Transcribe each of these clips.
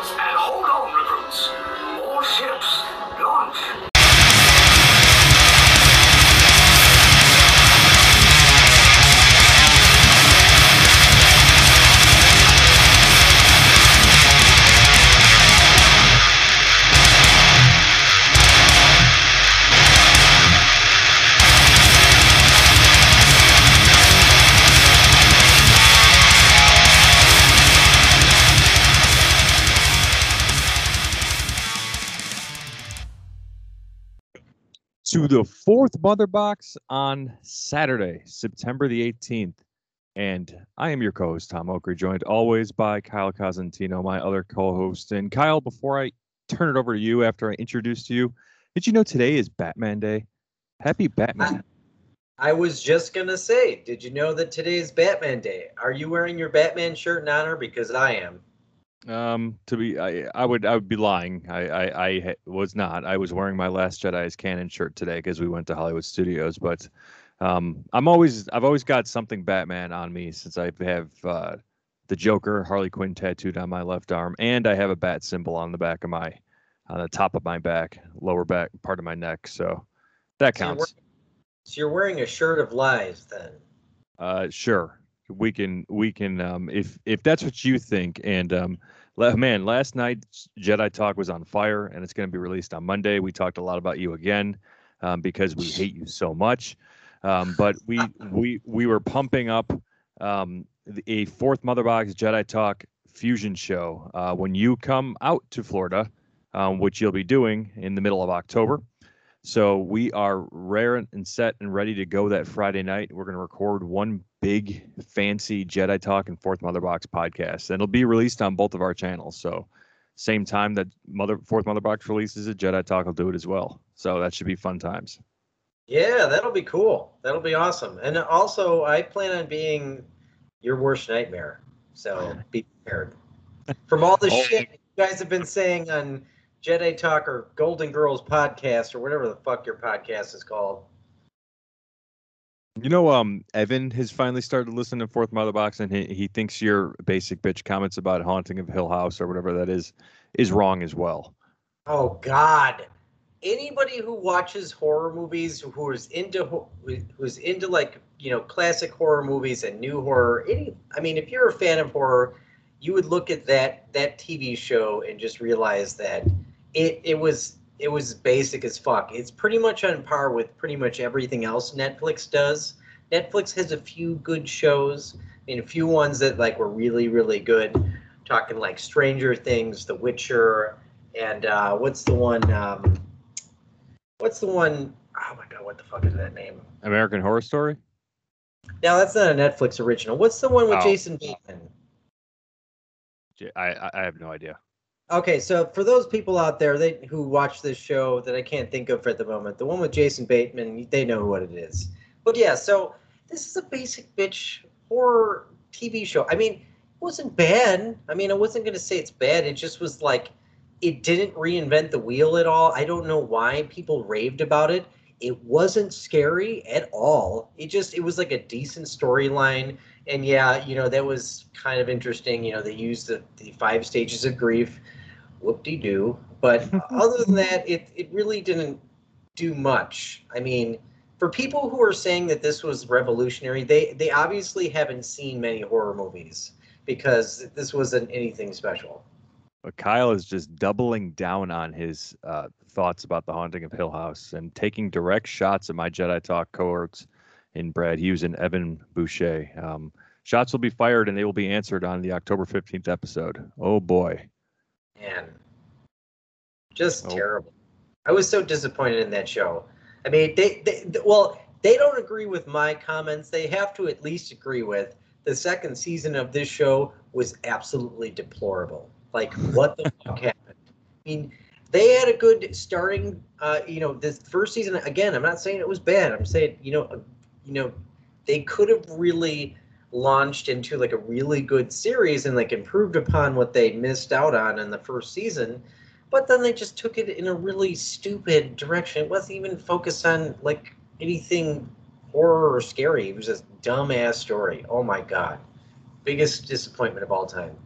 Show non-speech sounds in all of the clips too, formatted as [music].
And hold on, recruits. All ships, launch. To the fourth Mother Box on Saturday, September the 18th. And I am your co host, Tom Oakley, joined always by Kyle Cosentino, my other co host. And Kyle, before I turn it over to you after I introduce you, did you know today is Batman Day? Happy Batman. I was just gonna say, did you know that today is Batman Day? Are you wearing your Batman shirt in honor? Because I am. Um, to be, I, I would, I would be lying. I, I, I was not. I was wearing my Last Jedi's canon shirt today because we went to Hollywood Studios. But, um, I'm always, I've always got something Batman on me since I have uh, the Joker, Harley Quinn tattooed on my left arm, and I have a bat symbol on the back of my, on the top of my back, lower back part of my neck. So that So you're, counts. wearing, so you're wearing a shirt of lies then. Uh, sure. We can, we can, um, if if that's what you think, and um, man, last night's Jedi Talk was on fire, and it's going to be released on Monday. We talked a lot about you again, um, because we hate you so much. Um, but we we we were pumping up um a fourth Mother Box Jedi Talk fusion show uh, when you come out to Florida, um, which you'll be doing in the middle of October. So we are rare and set and ready to go that Friday night. We're going to record one big fancy Jedi Talk and Fourth Mother Box podcast, and it'll be released on both of our channels. So same time that Mother Fourth Mother Box releases it, Jedi Talk will do it as well. So that should be fun times. Yeah, that'll be cool. That'll be awesome. And also, I plan on being your worst nightmare. So [laughs] be prepared. From all the Oh. shit you guys have been saying on Jedi Talk or Golden Girls podcast or whatever the fuck your podcast is called. You know, um, Evan has finally started listening to Fourth Mother Box, and he, he thinks your basic bitch comments about haunting of Hill House or whatever that is is wrong as well. Oh God! Anybody who watches horror movies, who is into who's into like you know classic horror movies and new horror, any I mean, if you're a fan of horror, you would look at that that TV show and just realize that it it was it was basic as fuck. It's pretty much on par with pretty much everything else Netflix does. Netflix has a few good shows. I mean, a few ones that like were really really good. Talking like Stranger Things, The Witcher, and uh, what's the one? Um, what's the one oh my god, what the fuck is that name? American Horror Story. Now that's not a Netflix original. What's the one with Oh. Jason Bateman? I, I have no idea. Okay, so for those people out there they, who watch this show that I can't think of at the moment, the one with Jason Bateman, they know what it is. But yeah, so this is a basic bitch horror TV show. I mean, it wasn't bad. I mean, I wasn't going to say it's bad. It just was like, it didn't reinvent the wheel at all. I don't know why people raved about it. It wasn't scary at all. It just, it was like a decent storyline. And yeah, you know, that was kind of interesting. You know, they used the, the five stages of grief whoop-de-doo. But [laughs] other than that, it, it really didn't do much. I mean, for people who are saying that this was revolutionary, they, they obviously haven't seen many horror movies because this wasn't anything special. But Kyle is just doubling down on his uh, thoughts about the haunting of Hill House and taking direct shots at my Jedi Talk cohorts in Brad Hughes and Evan Boucher. Um, shots will be fired and they will be answered on the October 15th episode. Oh boy. Man, just Oh. terrible. I was so disappointed in that show. I mean, they, they, th- well, they don't agree with my comments. They have to at least agree with the second season of this show was absolutely deplorable. Like, [laughs] what the fuck happened? I mean, they had a good starting. Uh, you know, this first season. Again, I'm not saying it was bad. I'm saying, you know, you know, they could have really launched into like a really good series and like improved upon what they missed out on in the first season but then they just took it in a really stupid direction it wasn't even focused on like anything horror or scary it was just dumbass story oh my god biggest disappointment of all time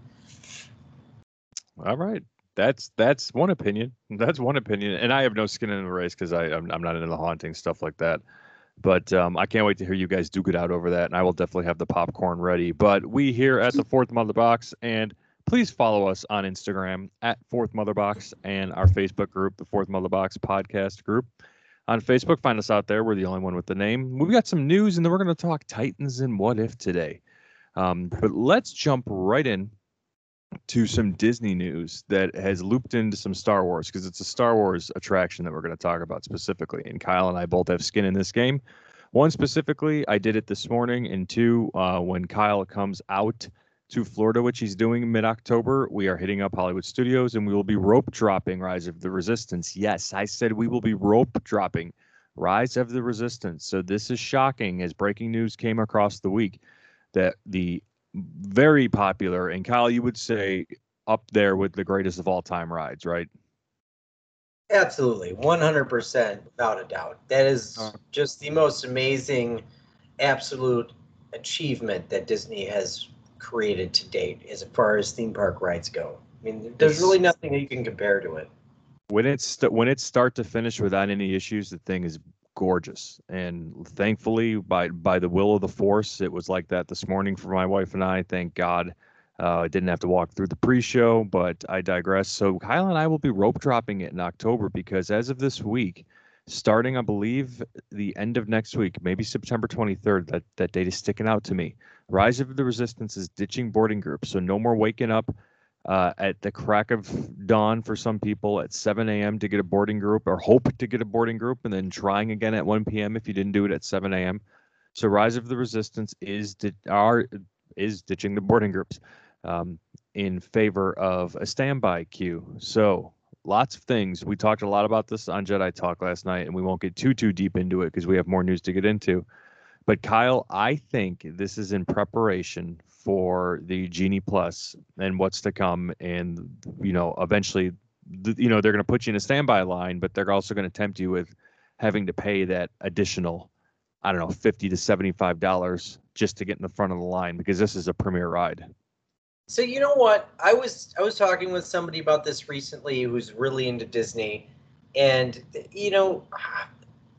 All right. That's that's one opinion. That's one opinion, and I have no skin in the race because I I'm, I'm not into the haunting stuff like that. But um, I can't wait to hear you guys duke it out over that, and I will definitely have the popcorn ready. But we here at the Fourth Mother Box, and please follow us on Instagram at Fourth Mother Box and our Facebook group, the Fourth Mother Box Podcast Group. On Facebook, find us out there. We're the only one with the name. We've got some news, and then we're going to talk Titans and what if today. Um, but let's jump right in to some Disney news that has looped into some Star Wars because it's a Star Wars attraction that we're going to talk about specifically. And Kyle and I both have skin in this game. One specifically, I did it this morning, and two, uh, when Kyle comes out to Florida, which he's doing mid October, we are hitting up Hollywood Studios and we will be rope dropping Rise of the Resistance. Yes, I said we will be rope dropping Rise of the Resistance. So this is shocking as breaking news came across the week that the very popular, and Kyle, you would say up there with the greatest of all time rides, right? Absolutely, 100% without a doubt. That is just the most amazing, absolute achievement that Disney has created to date as far as theme park rides go. I mean, there's really nothing that you can compare to it. when it's when it's start to finish without any issues, the thing is gorgeous. And thankfully, by by the will of the force, it was like that this morning for my wife and I. Thank God, uh, I didn't have to walk through the pre-show. But I digress. So Kyle and I will be rope dropping it in October because as of this week, starting I believe the end of next week, maybe September 23rd. That that date is sticking out to me. Rise of the Resistance is ditching boarding groups, so no more waking up uh, at the crack of dawn for some people at 7 a.m. to get a boarding group or hope to get a boarding group and then trying again at 1 p.m. if you didn't do it at 7 a.m. So Rise of the Resistance is di- are is ditching the boarding groups um, in favor of a standby queue. So lots of things. We talked a lot about this on Jedi Talk last night, and we won't get too too deep into it because we have more news to get into. But Kyle, I think this is in preparation for the Genie Plus and what's to come, and you know, eventually, you know, they're going to put you in a standby line, but they're also going to tempt you with having to pay that additional, I don't know, fifty to seventy-five dollars just to get in the front of the line because this is a premier ride. So you know what? I was I was talking with somebody about this recently who's really into Disney, and you know,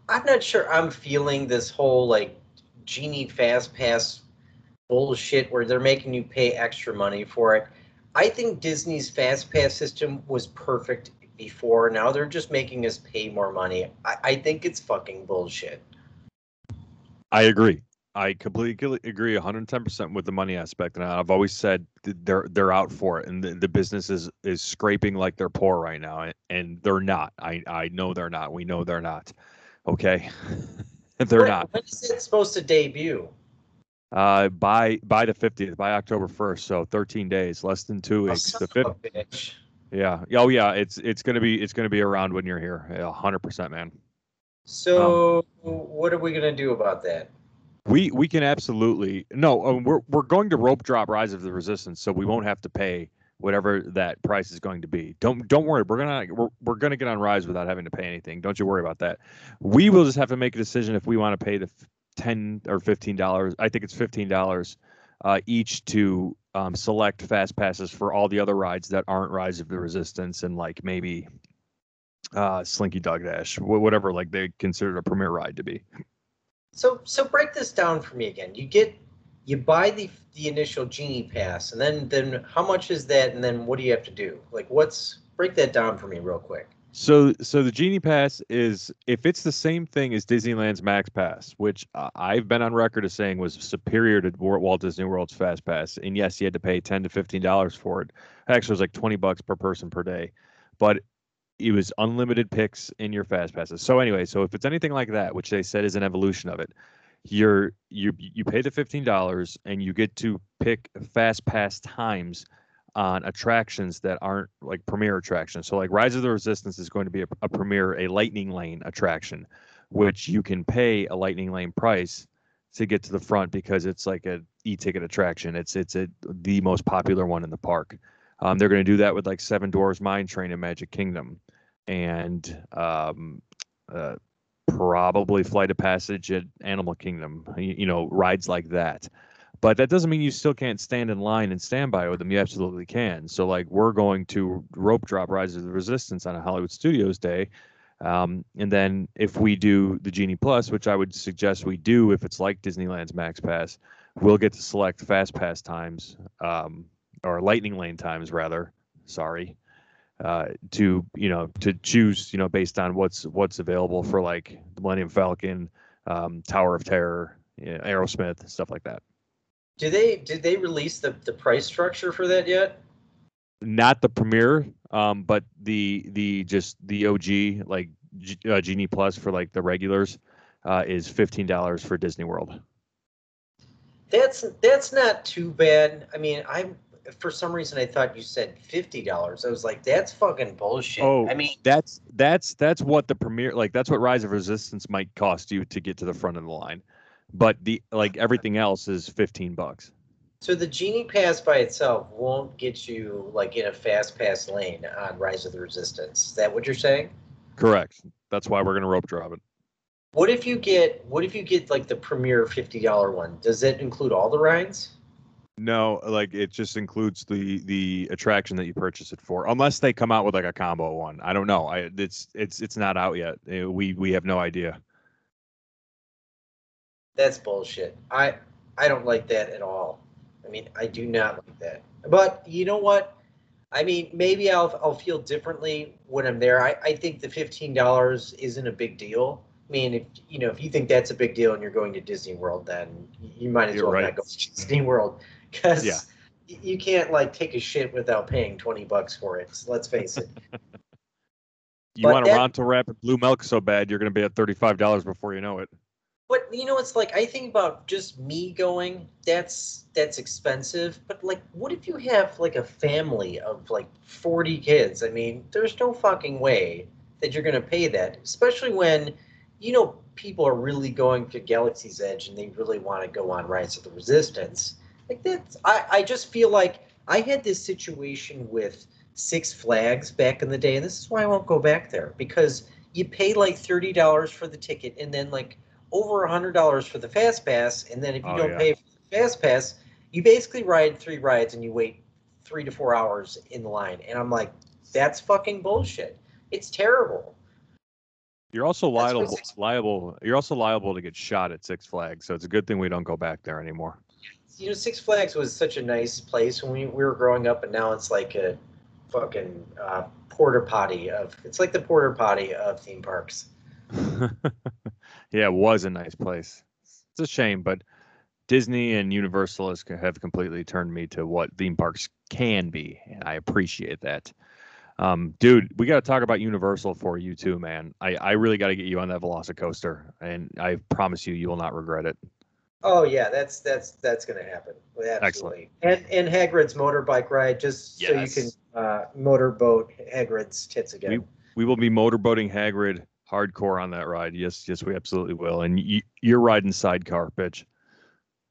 I'm not sure I'm feeling this whole like genie fast pass bullshit where they're making you pay extra money for it. I think Disney's fast pass system was perfect before. Now they're just making us pay more money. I, I think it's fucking bullshit. I agree. I completely agree 110% with the money aspect. And I've always said they're they're out for it and the, the business is is scraping like they're poor right now and, they're not. I I know they're not. We know they're not. Okay. [laughs] they're When- not. When is it supposed to debut? Uh by by the 50th, by October 1st, so 13 days, less than 2 Oh, weeks. The of fifth, yeah. Oh yeah, it's it's going to be it's to be around when you're here. Yeah, 100%, man. So what are we gonna do about that? We we can absolutely no. Um, we're we're going to rope drop Rise of the Resistance, so we won't have to pay whatever that price is going to be. Don't don't worry. We're gonna we're, we're gonna get on Rise without having to pay anything. Don't you worry about that. We will just have to make a decision if we want to pay the ten or fifteen dollars. I think it's fifteen dollars uh, each to um, select fast passes for all the other rides that aren't Rise of the Resistance and like maybe uh, Slinky Dog Dash, whatever like they consider a premier ride to be. So so break this down for me again. You get you buy the the initial genie pass, and then then how much is that? And then what do you have to do? Like what's break that down for me real quick. So, so the Genie Pass is if it's the same thing as Disneyland's Max Pass, which I've been on record as saying was superior to Walt Disney World's Fast Pass, and yes, you had to pay ten to fifteen dollars for it. Actually, it was like twenty bucks per person per day, but it was unlimited picks in your Fast Passes. So anyway, so if it's anything like that, which they said is an evolution of it, you're you you pay the fifteen dollars and you get to pick Fast Pass times on attractions that aren't like premier attractions. So like Rise of the Resistance is going to be a, a premier, a lightning lane attraction, which you can pay a lightning lane price to get to the front because it's like a e-ticket attraction. It's it's a, the most popular one in the park. Um, they're going to do that with like Seven Dwarfs Mine Train in Magic Kingdom, and um, uh, probably Flight of Passage at Animal Kingdom. You, you know, rides like that. But that doesn't mean you still can't stand in line and stand by with them. You absolutely can. So like we're going to rope drop Rise of the Resistance on a Hollywood Studios day. Um, and then if we do the Genie Plus, which I would suggest we do if it's like Disneyland's Max Pass, we'll get to select Fast Pass times um, or Lightning Lane times rather. Sorry, uh, to you know to choose you know based on what's what's available for like the Millennium Falcon, um, Tower of Terror, you know, Aerosmith, stuff like that. Do they did they release the, the price structure for that yet? Not the premiere, um, but the the just the OG like G, uh, Genie Plus for like the regulars uh, is fifteen dollars for Disney World. That's that's not too bad. I mean, I'm for some reason I thought you said fifty dollars. I was like, that's fucking bullshit. Oh, I mean, that's that's that's what the premiere like that's what Rise of Resistance might cost you to get to the front of the line, but the like everything else is fifteen bucks. so the genie pass by itself won't get you like in a fast pass lane on Rise of the Resistance. Is that what you're saying? Correct. That's why we're gonna rope drop it. What if you get what if you get like the premier fifty dollar one? Does it include all the rides? No, like it just includes the the attraction that you purchase it for, unless they come out with like a combo one. I don't know. I it's it's it's not out yet. Uh, We we have no idea. That's bullshit. I I don't like that at all. I mean, I do not like that. But you know what? I mean, maybe I'll I'll feel differently when I'm there. I, I think the fifteen dollars isn't a big deal. I mean, if you know if you think that's a big deal and you're going to Disney World, then you might as You're well right. not go to Disney World [laughs] because Yeah. you can't like take a shit without paying twenty bucks for it. So let's face it. [laughs] You But want a that- Ronto Rapid blue milk so bad, you're gonna be at thirty five dollars before you know it. But you know, it's like I think about just me going. That's that's expensive. But like, what if you have like a family of like forty kids? I mean, there's no fucking way that you're gonna pay that, especially when you know people are really going to Galaxy's Edge and they really want to go on Rise of the Resistance. Like that's I I just feel like I had this situation with Six Flags back in the day, and this is why I won't go back there because you pay like thirty dollars for the ticket and then like over a hundred dollars for the fast pass, and then if you Oh, don't yeah. pay for the fast pass, you basically ride three rides and you wait three to four hours in the line. And I'm like, that's fucking bullshit. It's terrible. You're also liable Six- liable. You're also liable to get shot at Six Flags, so it's a good thing we don't go back there anymore. You know, Six Flags was such a nice place when we, we were growing up, and now it's like a fucking uh, porter potty of. It's like the porter potty of theme parks. [laughs] yeah, it was a nice place. It's a shame, but Disney and Universal has, have completely turned me to what theme parks can be, and I appreciate that. Um, dude, we got to talk about Universal for you too, man. I, I really got to get you on that Velocicoaster, and I promise you, you will not regret it. Oh yeah, that's that's that's gonna happen. Absolutely. And and Hagrid's motorbike ride, just so you can uh, motorboat Hagrid's tits again. We will be motorboating Hagrid hardcore on that ride. Yes, yes, we absolutely will. And you, you're riding sidecar, bitch.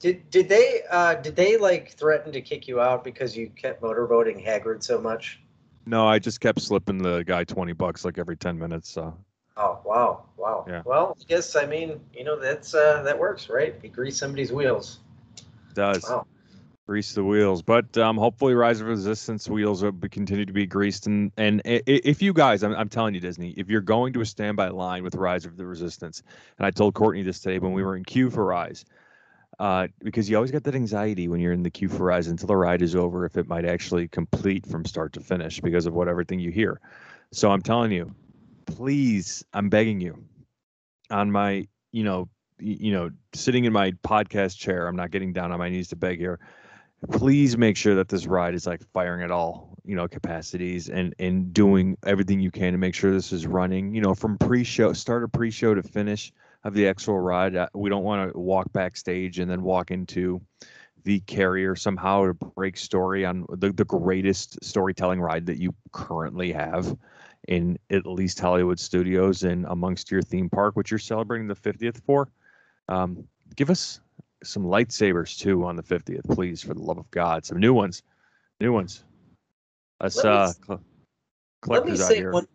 Did did they uh, did they like threaten to kick you out because you kept motorboating Hagrid so much? No, I just kept slipping the guy 20 bucks like every 10 minutes. So Oh wow, wow. Yeah. Well, I guess I mean you know that's uh, that works, right? You grease somebody's wheels. it does. Wow. Grease the wheels. But um, hopefully, Rise of Resistance wheels will be, continue to be greased. And and if you guys, I'm, I'm telling you, Disney, if you're going to a standby line with Rise of the Resistance, and I told Courtney this today when we were in queue for Rise, uh, because you always got that anxiety when you're in the queue for Rise until the ride is over if it might actually complete from start to finish because of what everything you hear. So I'm telling you, please, I'm begging you, on my, you know, you know, sitting in my podcast chair, I'm not getting down on my knees to beg here please make sure that this ride is like firing at all you know capacities and and doing everything you can to make sure this is running you know from pre-show start a pre-show to finish of the actual ride. Uh, we don't want to walk backstage and then walk into the carrier somehow to break story on the, the greatest storytelling ride that you currently have in at least hollywood studios and amongst your theme park which you're celebrating the 50th for. Um, give us some lightsabers too on the 50th, please, for the love of God. Some new ones. New ones. Let's Let me uh cl- Let me out say here. one.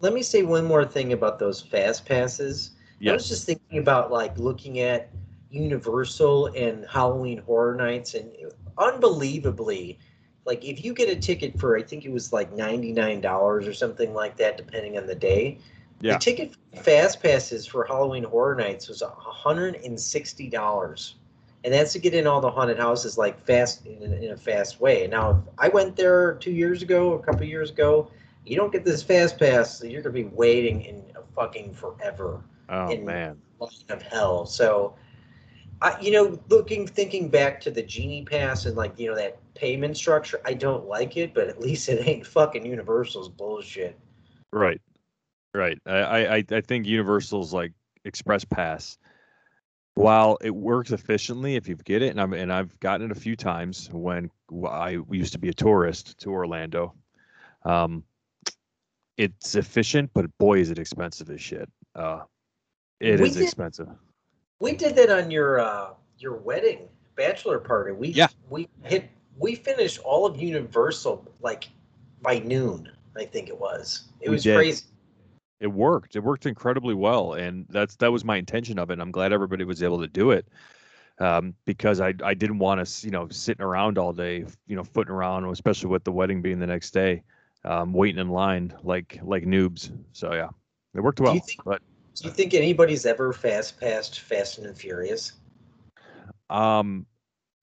Let me say one more thing about those fast passes. I was just thinking about like looking at Universal and Halloween Horror Nights, and unbelievably, like if you get a ticket for, I think it was like ninety nine dollars or something like that, depending on the day. Yeah. The ticket fast passes for Halloween Horror Nights was hundred and sixty dollars, and that's to get in all the haunted houses like fast in, a- in a fast way. Now, if I went there two years ago, a couple years ago. You don't get this fast pass, so you're gonna be waiting in a fucking forever Oh in- man. line of hell. So, I, you know, looking, thinking back to the genie pass and like you know that payment structure, I don't like it, but at least it ain't fucking Universal's bullshit. Right. Right. I, I- I think Universal's like Express Pass. While it works efficiently if you get it, and I'm and I've gotten it a few times when I used to be a tourist to Orlando. Um, it's efficient, but boy, is it expensive as shit. Uh, it We is did- expensive. We did that on your uh, your wedding bachelor party. We Yeah. we hit we finished all of Universal like by noon. I think it was. It We was did. crazy. It worked. It worked incredibly well, and that's that was my intention of it. And I'm glad everybody was able to do it um, because I I didn't want us you know sitting around all day you know footing around, especially with the wedding being the next day, um, waiting in line like like noobs. So yeah, it worked Do you well. think- But Do you think anybody's ever fast passed Fast and Furious? um,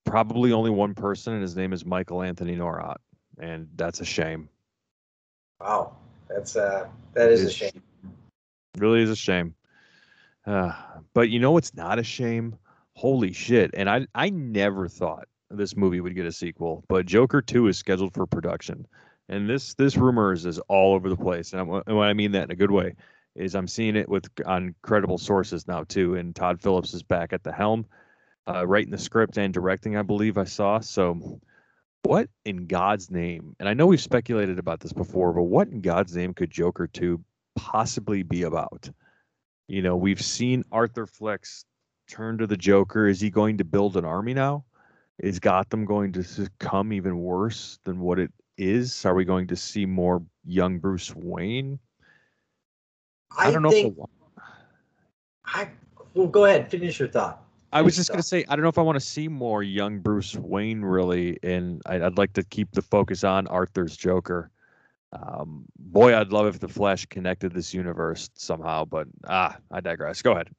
probably only one person, and his name is Michael Anthony Norot, and that's a shame. Wow, that's uh that is a shame. Really is a shame. Uh, but you know what's not a shame? Holy shit! And I I never thought this movie would get a sequel, but Joker Two is scheduled for production, and this this rumors is all over the place. And, I'm, and when I mean that in a good way is I'm seeing it with on credible sources now too. And Todd Phillips is back at the helm, uh, writing the script and directing. I believe I saw. So what in God's name? And I know we've speculated about this before, but what in God's name could Joker Two possibly be about? You know, we've seen Arthur Fleck turn to the Joker. Is he going to build an army now? Is Gotham going to succumb even worse than what it is? Are we going to see more young Bruce Wayne? I, don't know. think I, I well, go ahead. Finish your thought. I was just going to say, I don't know if I want to see more young Bruce Wayne really, and I'd, I'd like to keep the focus on Arthur's Joker. Um, boy, I'd love if the Flash connected this universe somehow, but ah, I digress. Go ahead.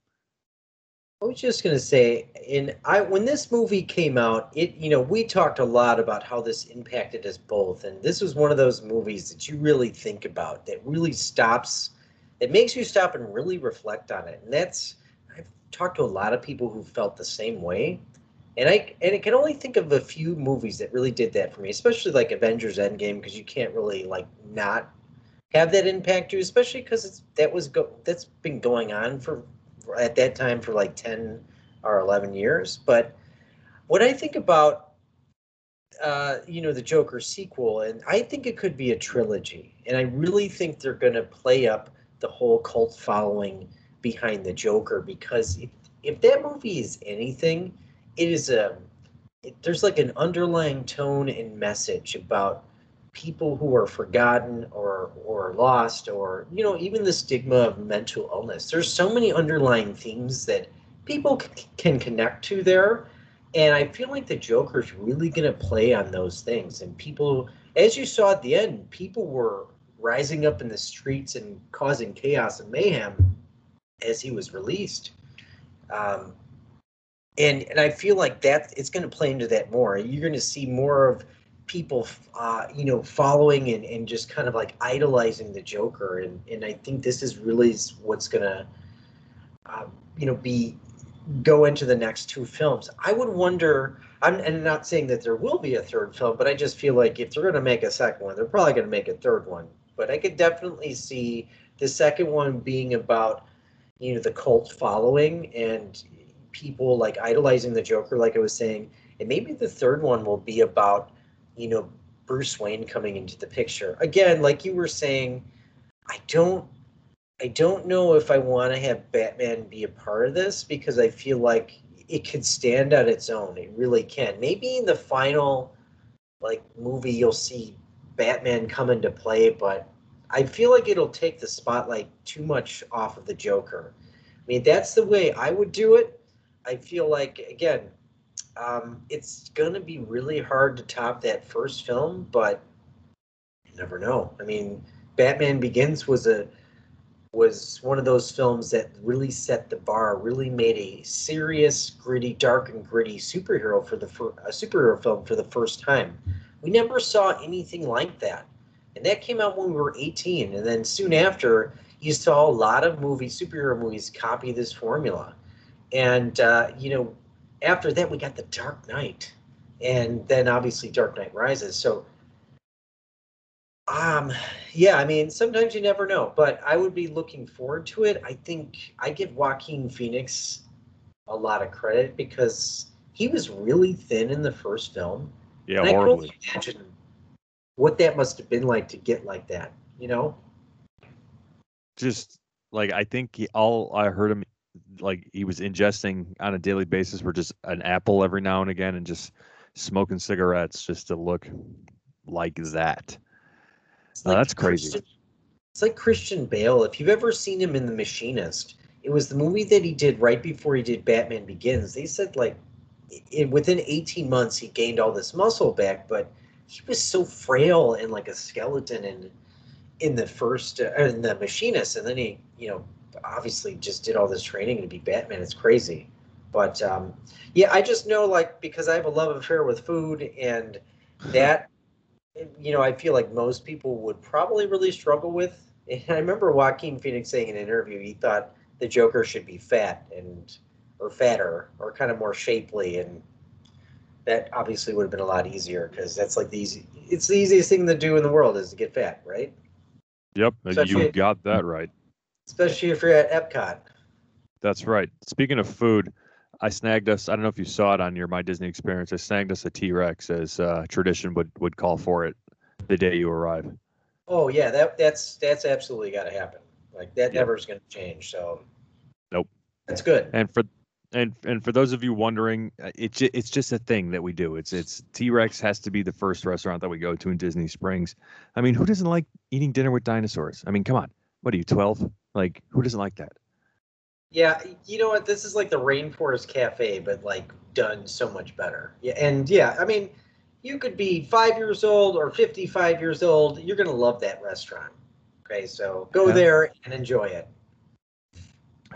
I was just gonna say, in I when this movie came out, it you know we talked a lot about how this impacted us both, and this was one of those movies that you really think about that really stops, it makes you stop and really reflect on it, and that's I've talked to a lot of people who felt the same way, and I and I can only think of a few movies that really did that for me, especially like Avengers Endgame, because you can't really like not have that impact you, especially because that was go that's been going on for at that time for like 10 or 11 years. But when I think about, uh, you know, the Joker sequel, and I think it could be a trilogy, and I really think they're going to play up the whole cult following behind the Joker because if, if that movie is anything, it is a it, there's like an underlying tone and message about people who are forgotten or or lost or you know even the stigma of mental illness. There's so many underlying themes that people c- can connect to there. And i feel like the joker's really going to play on those things. And people as you saw at the end people were rising up in the streets and causing chaos and mayhem as he was released. Um, and and i feel like that it's going to play into that more. You're going to see more of people uh, you know following and, and just kind of like idolizing the joker. And, and i think this is really what's gonna um, you know be go into the next two films. I would wonder i'm and not saying that there will be a third film but i just feel like if they're gonna make a second one they're probably gonna make a third one. But i could definitely see the second one being about you know the cult following and people like idolizing the joker like i was saying and maybe the third one will be about you know Bruce Wayne coming into the picture. Again, like you were saying, I don't I don't know if I want to have Batman be a part of this because I feel like it could stand on its own. It really can. Maybe in the final like movie you'll see Batman come into play, but I feel like it'll take the spotlight too much off of the Joker. I mean, that's the way I would do it, I feel like again, um, it's gonna be really hard to top that first film, but you never know. I mean, Batman Begins was a was one of those films that really set the bar, really made a serious, gritty, dark and gritty superhero for the fir- a superhero film for the first time. We never saw anything like that, and that came out when we were 18. And then soon after, you saw a lot of movies, superhero movies, copy this formula. And uh, you know, after that, we got the Dark Knight, and then obviously Dark Knight Rises. So um, yeah, I mean, sometimes you never know, but I would be looking forward to it. I think I give Joaquin Phoenix a lot of credit because he was really thin in the first film. Yeah, and I can horribly. only imagine what that must have been like to get like that, you know? Just like I think he, all I heard him like he was ingesting on a daily basis were just an apple every now and again and just smoking cigarettes just to look like that. Oh, that's crazy. Christian- it's like Christian Bale. If you've ever seen him in The Machinist, it was the movie that he did right before he did Batman Begins. They said like within 18 months he gained all this muscle back, but he was so frail and like a skeleton in in the first uh, in the Machinist, and then he you know obviously just did all this training to be Batman. It's crazy. But um, yeah, I just know like because I have a love affair with food and [laughs] that you know, I feel like most people would probably really struggle with. And I remember Joaquin Phoenix saying in an interview he thought the Joker should be fat and or fatter or kind of more shapely, and that obviously would have been a lot easier because that's like the easy. It's the easiest thing to do in the world is to get fat, right? Yep, you got that right. Especially if you're at Epcot. That's right. Speaking of food, I snagged us. I don't know if you saw it on your My Disney Experience. I snagged us a T Rex as uh, tradition would would call for it the day you arrive. Oh yeah, that that's that's absolutely got to happen. Like that Yeah. never is going to change. So Nope. that's good. And for and and for those of you wondering, uh, it's it's just a thing that we do. It's it's T Rex has to be the first restaurant that we go to in Disney Springs. I mean, who doesn't like eating dinner with dinosaurs? I mean, come on. What are you, twelve? Like, who doesn't like that? Yeah, you know what? This is like the Rainforest Cafe, but like done so much better. Yeah, and yeah, I mean, you could be five years old or fifty-five years old. You're gonna love that restaurant. Okay, so go Yeah. there and enjoy it.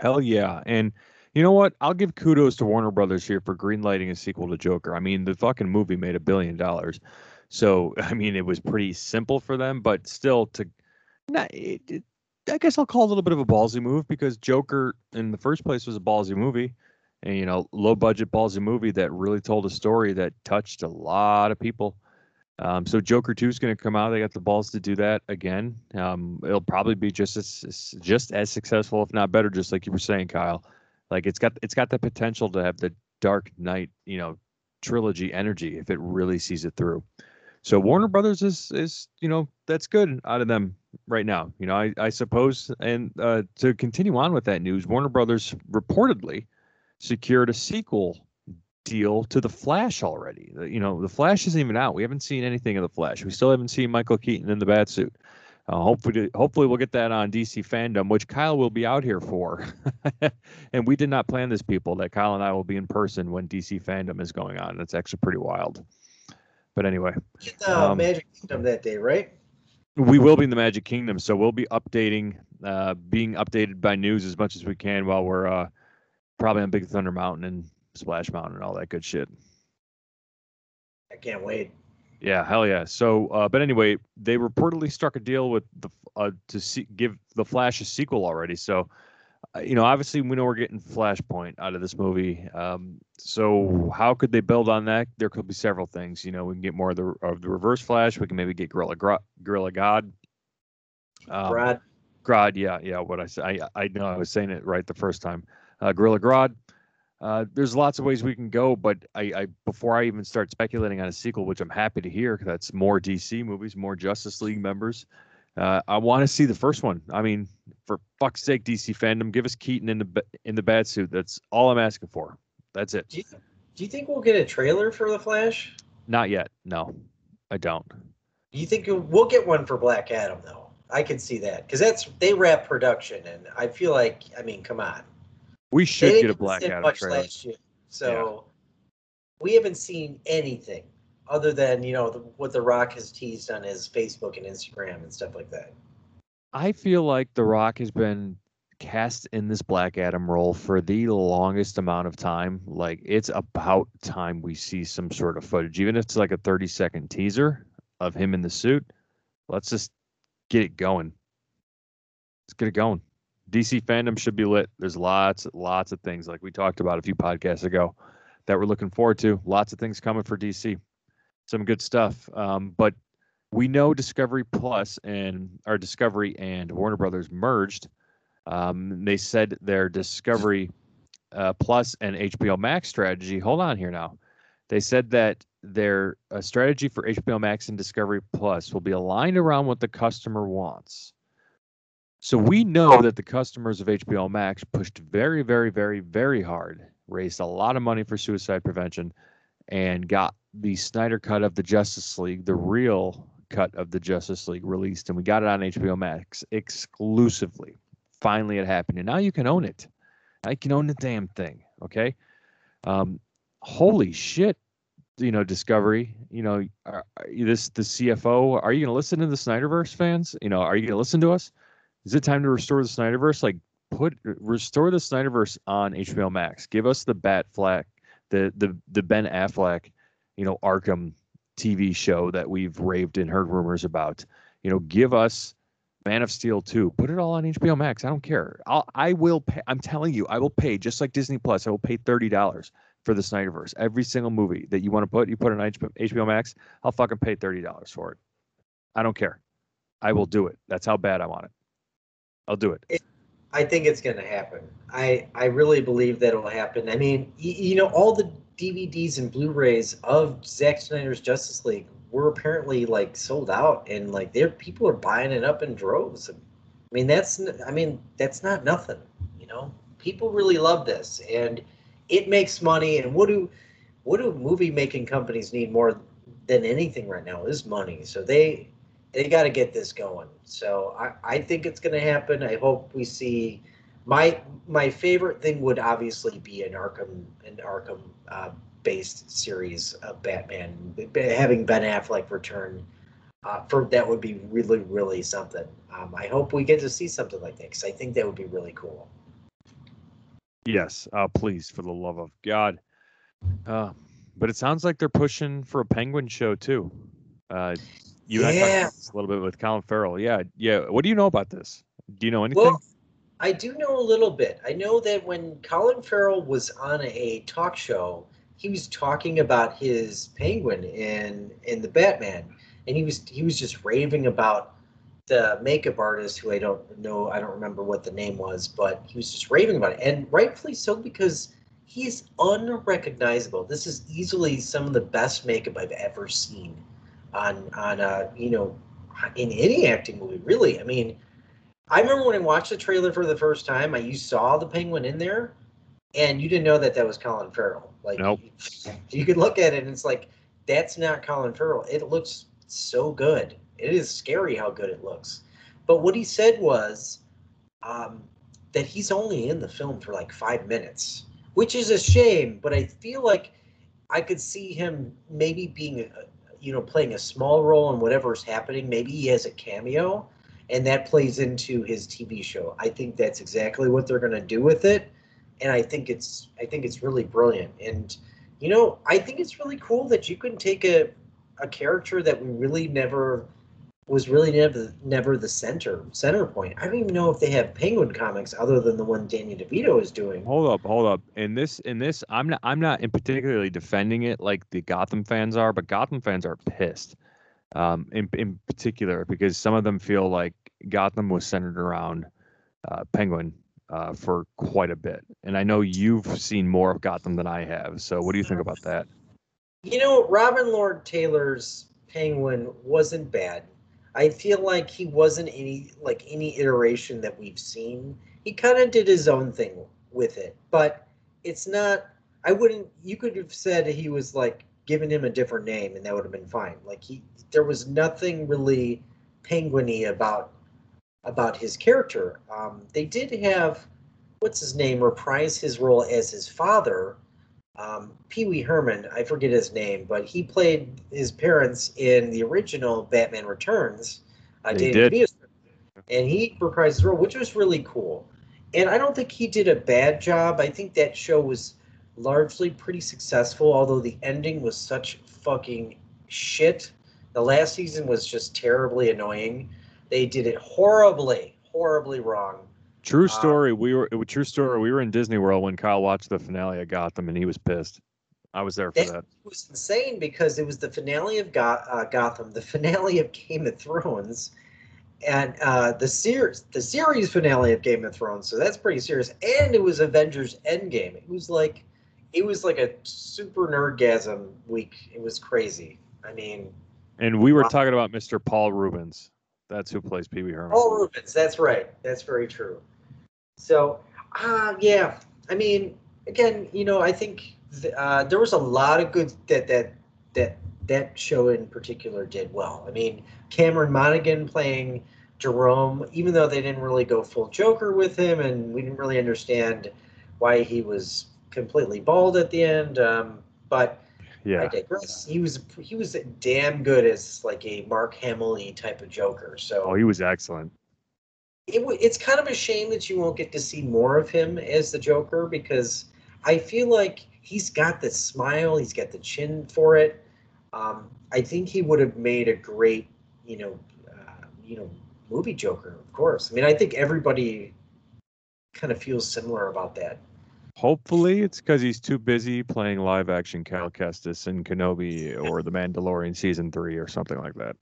Hell yeah. And you know what? I'll give kudos to Warner Brothers here for greenlighting a sequel to Joker. I mean, the fucking movie made a billion dollars. So, [laughs] I mean, it was pretty simple for them, but still to not it, it, I guess I'll call a little bit of a ballsy move because Joker in the first place was a ballsy movie. And you know, low budget ballsy movie that really told a story that touched a lot of people. Um, so Joker 2 is going to come out. They got the balls to do that again. Um, it'll probably be just as- just as successful, if not better, just like you were saying, Kyle. Like it's got it's got the potential to have the Dark Knight, you know, trilogy energy if it really sees it through. So Warner Brothers is is you know that's good out of them right now. You know, I I suppose. And uh, to continue on with that news, Warner Brothers reportedly secured a sequel deal to the Flash already. You know, the Flash isn't even out. We haven't seen anything of the Flash. We still haven't seen Michael Keaton in the bat suit. Uh, hopefully, hopefully we'll get that on DC Fandom, which Kyle will be out here for. [laughs] and we did not plan this, people. That Kyle and I will be in person when DC Fandom is going on. That's actually pretty wild. But anyway, Get the Um, Magic Kingdom that day, right? we will be in the Magic Kingdom, so we'll be updating, uh, being updated by news as much as we can while we're uh, probably on Big Thunder Mountain and Splash Mountain and all that good shit. I can't wait. Yeah, hell yeah. So, uh, but anyway, they reportedly struck a deal with the uh, to see, give the Flash a sequel already. So, you know, obviously we know we're getting Flashpoint out of this movie. Um, so how could they build on that? There could be several things. You know, we can get more of the of the Reverse Flash. We can maybe get Gorilla Gorilla God. Um, Brad, Grodd, yeah, yeah. What I say, I I know I was saying it right the first time. Uh, Gorilla Grodd. Uh, there's lots of ways we can go, but I, I before I even start speculating on a sequel, which I'm happy to hear, that's more DC movies, more Justice League members. Uh, I want to see the first one. I mean, for fuck's sake, DC fandom, give us Keaton in the in the bad suit. That's all I'm asking for. That's it. do you, do you think we'll get a trailer for the Flash? Not yet. No, I don't. Do you think we'll get one for Black Adam though? I can see that because that's they wrap production, and I feel like I mean, come on, We should get a Black Adam trailer. year, so we haven't seen anything other than you know the, what The Rock has teased on his Facebook and Instagram and stuff like that. I feel like The Rock has been cast in this Black Adam role for the longest amount of time. Like it's about time we see some sort of footage, even if it's like a 30 second teaser of him in the suit. Let's just get it going. Let's get it going. DC fandom should be lit. There's lots, lots of things like we talked about a few podcasts ago that we're looking forward to. Lots of things coming for DC. Some good stuff. Um, but we know Discovery Plus and our Discovery and Warner Brothers merged. Um, they said their Discovery uh, Plus and HBO Max strategy. Hold on here now. They said that their uh, strategy for HBO Max and Discovery Plus will be aligned around what the customer wants. So we know that the customers of HBO Max pushed very, very, very, very hard, raised a lot of money for suicide prevention, and got the Snyder cut of the Justice League, the real cut of the Justice League released, and we got it on HBO Max exclusively. Finally, it happened, and now you can own it. I can own the damn thing. Okay. Um, holy shit, you know, Discovery. You know, are, are this the CFO. Are you going to listen to the Snyderverse fans? You know, are you going to listen to us? Is it time to restore the Snyderverse? Like, put restore the Snyderverse on HBO Max. Give us the Batfleck, the the the Ben Affleck, you know, Arkham TV show that we've raved and heard rumors about. You know, give us Man of Steel 2. Put it all on HBO Max. I don't care. I'll, I will pay. I'm telling you, I will pay just like Disney Plus. I will pay thirty dollars for the Snyderverse. Every single movie that you want to put, you put on HBO Max. I'll fucking pay thirty dollars for it. I don't care. I will do it. That's how bad I want it. I'll do it. I think it's going to happen. I I really believe that it'll happen. I mean, you know, all the DVDs and Blu-rays of Zack Snyder's Justice League were apparently like sold out, and like there people are buying it up in droves. I mean, that's I mean that's not nothing. You know, people really love this, and it makes money. And what do what do movie making companies need more than anything right now is money. So they they got to get this going. So I, I think it's going to happen. I hope we see. My my favorite thing would obviously be an Arkham an Arkham uh, based series of Batman, having Ben Affleck return. Uh, for that would be really really something. Um, I hope we get to see something like that because I think that would be really cool. Yes, uh, please, for the love of God. Uh, but it sounds like they're pushing for a Penguin show too. Uh, you Yeah. this a little bit with Colin Farrell. Yeah, yeah. What do you know about this? Do you know anything? Well, I do know a little bit. I know that when Colin Farrell was on a talk show, he was talking about his penguin in in the Batman, and he was he was just raving about the makeup artist who I don't know, I don't remember what the name was, but he was just raving about it, and rightfully so because he's unrecognizable. This is easily some of the best makeup I've ever seen on on uh you know in any acting movie. Really, I mean. I remember when I watched the trailer for the first time, I you saw the penguin in there, and you didn't know that that was Colin Farrell. Like, Nope. [laughs] you could look at it and it's like, that's not Colin Farrell. It looks so good. It is scary how good it looks. But what he said was um, that he's only in the film for like five minutes, which is a shame. But I feel like I could see him maybe being, you know, playing a small role in whatever's happening. Maybe he has a cameo and that plays into his TV show. I think that's exactly what they're going to do with it, and I think it's I think it's really brilliant. And you know, I think it's really cool that you can take a a character that we really never was really never never the center center point. I don't even know if they have Penguin comics other than the one Danny DeVito is doing. Hold up, hold up. In this, in this, I'm not, I'm not in particularly defending it like the Gotham fans are, but Gotham fans are pissed. Um, in in particular because some of them feel like Gotham was centered around uh, Penguin uh, for quite a bit, and I know you've seen more of Gotham than I have. So, what do you think about that? You know, Robin Lord Taylor's Penguin wasn't bad. I feel like he wasn't any like any iteration that we've seen. He kind of did his own thing with it, but it's not. I wouldn't. You could have said he was like giving him a different name, and that would have been fine. Like he, there was nothing really penguiny about about his character. Um, they did have what's his name, reprised his role as his father. Um, Pee Wee Herman, I forget his name, but he played his parents in the original Batman Returns. Uh, did. And he reprised his role, which was really cool. And I don't think he did a bad job. I think that show was largely pretty successful, although the ending was such fucking shit. The last season was just terribly annoying. They did it horribly, horribly wrong. True Uh, story. We were it was true story. We were in Disney World when Kyle watched the finale of Gotham, and he was pissed. I was there for That- that. It was insane because it was the finale of Go- uh, Gotham, the [laughs] finale of Game of Thrones, and uh, the series, the series finale of Game of Thrones. So that's pretty serious. And it was Avengers Endgame. It was like, it was like a super nerdgasm week. It was crazy. I mean, And we were Wow. talking about Mr. Paul Reubens. That's who plays Pee Wee Herman. Paul Reubens. That's right. That's very true. So, uh, yeah. I mean, again, you know, I think th- uh, there was a lot of good that that that that show in particular did well. I mean, Cameron Monaghan playing Jerome, even though they didn't really go full Joker with him, and we didn't really understand why he was completely bald at the end. Um, but I yeah. digress. He was he was damn good as like a Mark Hamill type of Joker. So Oh, he was excellent. it, it's kind of a shame that you won't get to see more of him as the Joker because I feel like he's got the smile, he's got the chin for it. Um, I think he would have made a great, you know, uh, you know, movie Joker. Of course, I mean, I think everybody kind of feels similar about that. Hopefully, it's because he's too busy playing live action Cal Kestis in Kenobi or The Mandalorian season three or something like that.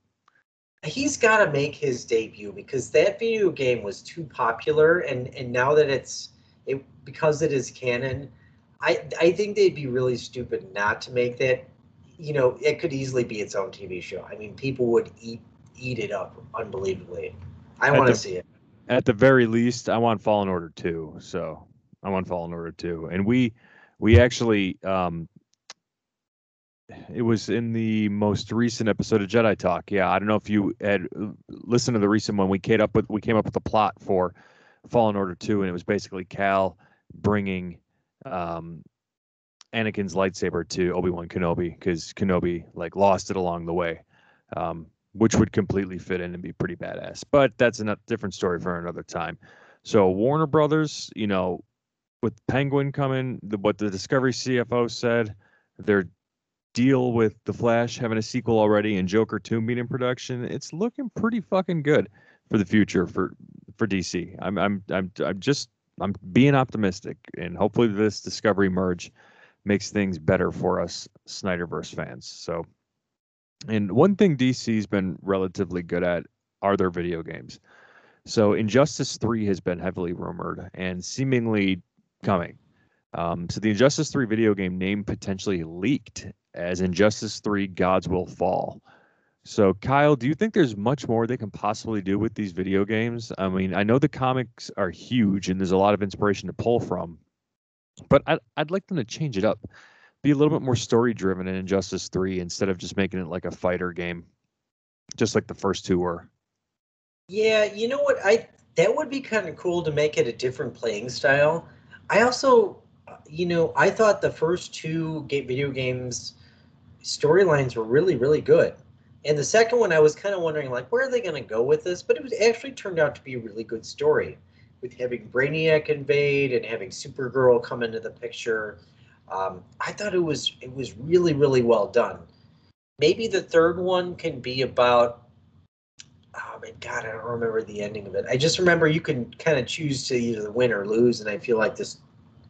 He's got to make his debut because that video game was too popular, and and now that it's it because it is canon, I I think they'd be really stupid not to make that. You know, it could easily be its own TV show. I mean, people would eat eat it up unbelievably. I want to see it. At the very least, I want Fallen Order two. So I want Fallen Order two, and we we actually um, it was in the most recent episode of Jedi Talk. Yeah, I don't know if you had listened to the recent one. We came up with we came up with a plot for Fallen Order two, and it was basically Cal bringing um, Anakin's lightsaber to Obi Wan Kenobi because Kenobi like lost it along the way, um, which would completely fit in and be pretty badass. But that's a different story for another time. So Warner Brothers, you know, with Penguin coming, the, what the Discovery CFO said, their deal with the Flash having a sequel already and Joker 2 being in production, it's looking pretty fucking good for the future for for DC. I'm I'm I'm I'm just I'm being optimistic and hopefully this Discovery merge makes things better for us Snyderverse fans. So and one thing DC's been relatively good at are their video games. So Injustice 3 has been heavily rumored and seemingly coming. Um, so the Injustice 3 video game name potentially leaked as Injustice 3 Gods Will Fall. So Kyle, do you think there's much more they can possibly do with these video games? I mean, I know the comics are huge and there's a lot of inspiration to pull from, but I'd, I'd like them to change it up. Be a little bit more story driven in Injustice 3 instead of just making it like a fighter game, just like the first two were. Yeah, you know what? I that would be kind of cool to make it a different playing style. I also, you know, I thought the first two video games storylines were really, really good. And the second one, I was kind of wondering, like, where are they going to go with this? But it was actually turned out to be a really good story, with having Brainiac invade and having Supergirl come into the picture. Um, I thought it was it was really, really well done. Maybe the third one can be about god, I don't remember the ending of it. I just remember you can kind of choose to either win or lose, and I feel like this,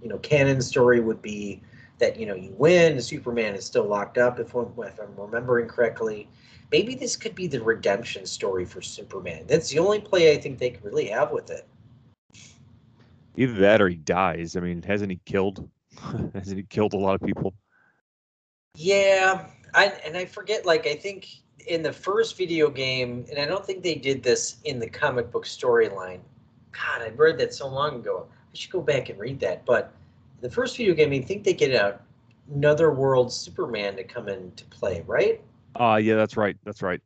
you know, canon story would be that you know you win, Superman is still locked up if I'm, if I'm remembering correctly. Maybe this could be the redemption story for Superman. That's the only play I think they could really have with it. Either that or he dies. I mean, hasn't he killed? [laughs] hasn't he killed a lot of people? Yeah, I and I forget. Like I think in the first video game, and I don't think they did this in the comic book storyline. God, I read that so long ago. I should go back and read that. But the first video game, I think they get a, another world Superman to come into play, right? Uh yeah, that's right. That's right.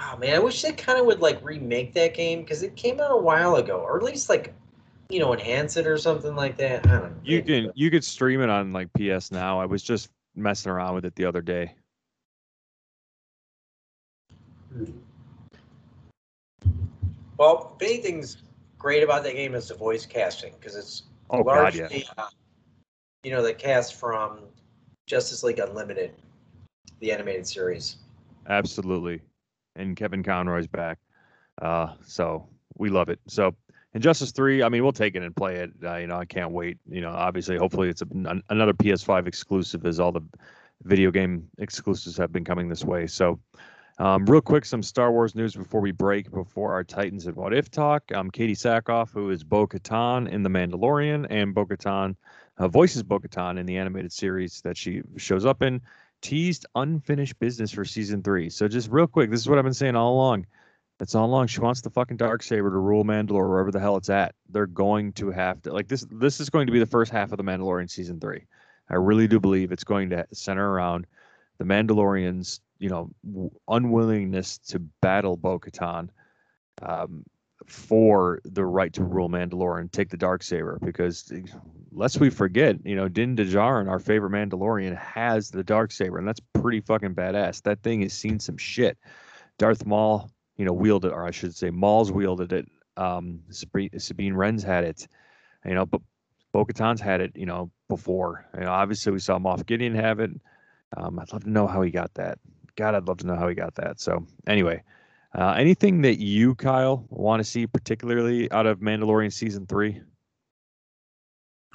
Oh man, I wish they kind of would like remake that game because it came out a while ago, or at least like you know, enhance it or something like that. I don't know. You can you could stream it on like PS Now. I was just messing around with it the other day. Well, if anything's great about that game is the voice casting because it's Oh God, yeah. largely, uh, you know, the cast from Justice League Unlimited, the animated series. Absolutely. And Kevin Conroy's back. Uh, so we love it. So Injustice 3, I mean, we'll take it and play it. Uh, you know, I can't wait. You know, obviously, hopefully it's a, an- another PS5 exclusive as all the video game exclusives have been coming this way. So um, real quick, some Star Wars news before we break, before our Titans and What If talk. Um, Katee Sackhoff, who is Bo-Katan in The Mandalorian, and Bo-Katan uh, voices Bo-Katan in the animated series that she shows up in, teased unfinished business for season three. So just real quick, this is what I've been saying all along. It's all along. She wants the fucking dark saber to rule Mandalore wherever the hell it's at. They're going to have to like this. This is going to be the first half of the Mandalorian season three. I really do believe it's going to center around the Mandalorians, you know, unwillingness to battle Bo-Katan um, for the right to rule Mandalore and take the dark saber. Because eh, lest we forget, you know, Din Djarin, our favorite Mandalorian, has the dark saber, and that's pretty fucking badass. That thing has seen some shit. Darth Maul, you know, wielded, or I should say, Maul's wielded it. Um, Sabine, Sabine Wren's had it. You know, but Bo-Katan's had it. You know, before. You know, obviously we saw Moff Gideon have it. Um, I'd love to know how he got that. God, I'd love to know how he got that. So anyway, uh, anything that you, Kyle, want to see particularly out of Mandalorian season three?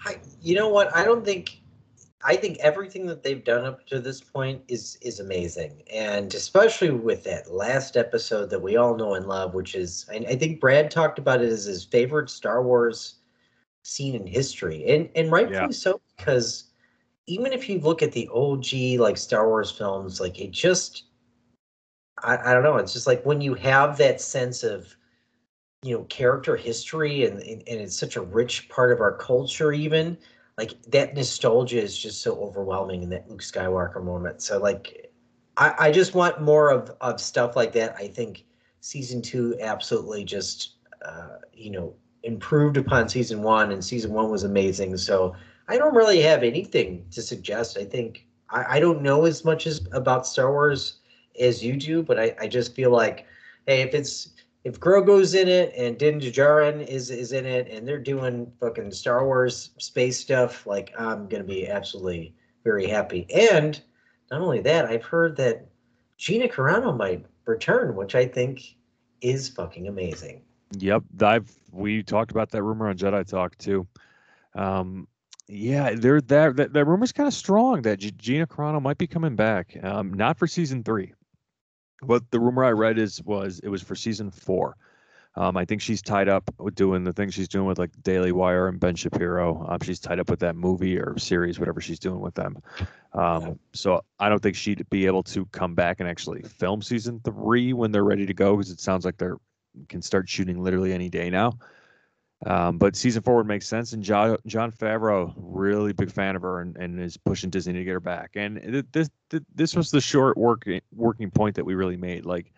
I, you know what? I don't think. I think everything that they've done up to this point is is amazing, and especially with that last episode that we all know and love, which is I, I think Brad talked about it as his favorite Star Wars scene in history, and and rightfully Yeah. so because even if you look at the OG like Star Wars films, like it just I, I don't know, it's just like when you have that sense of you know character history and, and and it's such a rich part of our culture even like that nostalgia is just so overwhelming in that luke skywalker moment. So like i i just want more of of stuff like that. I think season two absolutely just uh you know improved upon season one and season one was amazing. So i don't really have anything to suggest i think i, I don't know as much as about star wars as you do but i i just feel like hey if it's if Grogu's in it and Din Djarin is is in it and they're doing fucking Star Wars space stuff, like I'm gonna be absolutely very happy. And not only that, I've heard that Gina Carano might return, which I think is fucking amazing. Yep, I've we talked about that rumor on Jedi Talk too. Um, yeah, there that that, that rumor's kind of strong that Gina Carano might be coming back. Um, not for season three, but the rumor I read is was it was for season four. Um, I think she's tied up with doing the things she's doing with like Daily Wire and Ben Shapiro. Um, she's tied up with that movie or series, whatever she's doing with them. Um, so I don't think she'd be able to come back and actually film season three when they're ready to go because it sounds like they're can start shooting literally any day now. Um, but season four would make sense, and Jon, Jon Favreau, really big fan of her, and, and is pushing Disney to get her back. And th- this th- this was the short working working point that we really made. Like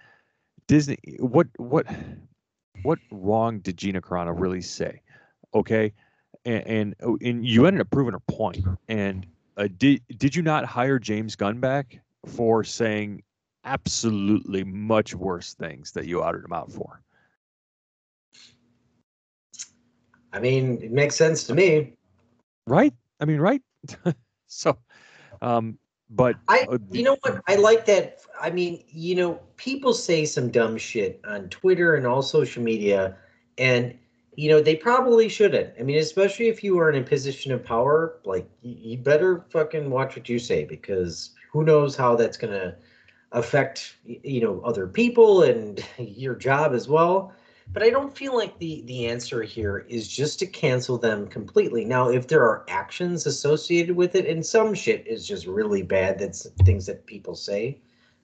Disney, what what what wrong did Gina Carano really say? Okay, and and, oh, and you ended up proving her point. And uh, did did you not hire James Gunn back for saying absolutely much worse things that you outed him out for? I mean, it makes sense to me. right i mean right [laughs] so um but I, uh, you know what? I like that. I mean, you know, people say some dumb shit on Twitter and all social media, and you know they probably shouldn't. I mean, especially if you are in a position of power, like you, you better fucking watch what you say because who knows how that's gonna affect you know other people and [laughs] your job as well. But I don't feel like the the answer here is just to cancel them completely. Now, if there are actions associated with it, and some shit is just really bad, that's things that people say.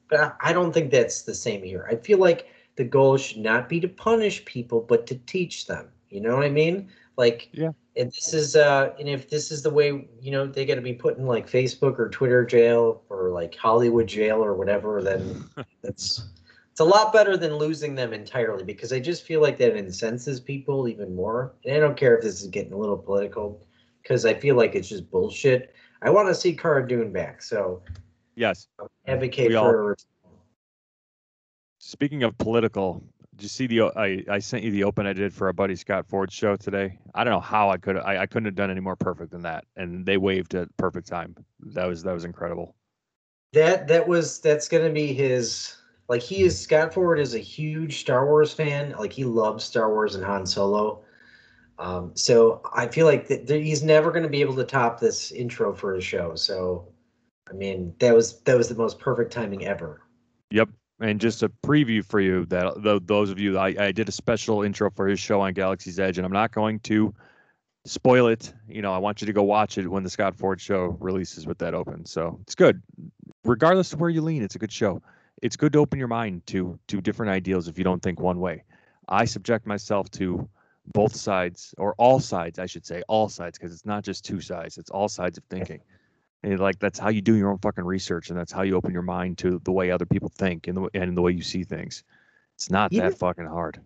But I, I don't think that's the same here. I feel like the goal should not be to punish people, but to teach them. You know what I mean? Like, Yeah. And this is, uh, and if this is the way, you know, they got to be put in like Facebook or Twitter jail or like Hollywood jail or whatever, then [laughs] that's it's a lot better than losing them entirely because I just feel like that incenses people even more. And I don't care if this is getting a little political because I feel like it's just bullshit. I want to see Cara Dune back, so Yes. advocate We for all- Speaking of political, did you see the I, I sent you the open I did for our buddy Scott Ford show today? I don't know how I could I, I couldn't have done any more perfect than that. And they waved at perfect time. That was that was incredible. That that was that's gonna be his like he is Scott Ford is a huge Star Wars fan. Like he loves Star Wars and Han Solo. Um, so I feel like that that he's never going to be able to top this intro for his show. So, I mean, that was that was the most perfect timing ever. Yep. And just a preview for you that tho- those of you, I, I did a special intro for his show on Galaxy's Edge, and I'm not going to spoil it. You know, I want you to go watch it when the Scott Ford show releases with that open. So it's good, regardless of where you lean. It's a good show. It's good to open your mind to to different ideals if you don't think one way. I subject myself to both sides or all sides, I should say, all sides, because it's not just two sides; it's all sides of thinking. And like that's how you do your own fucking research, and that's how you open your mind to the way other people think and the and the way you see things. It's not Yeah. that fucking hard.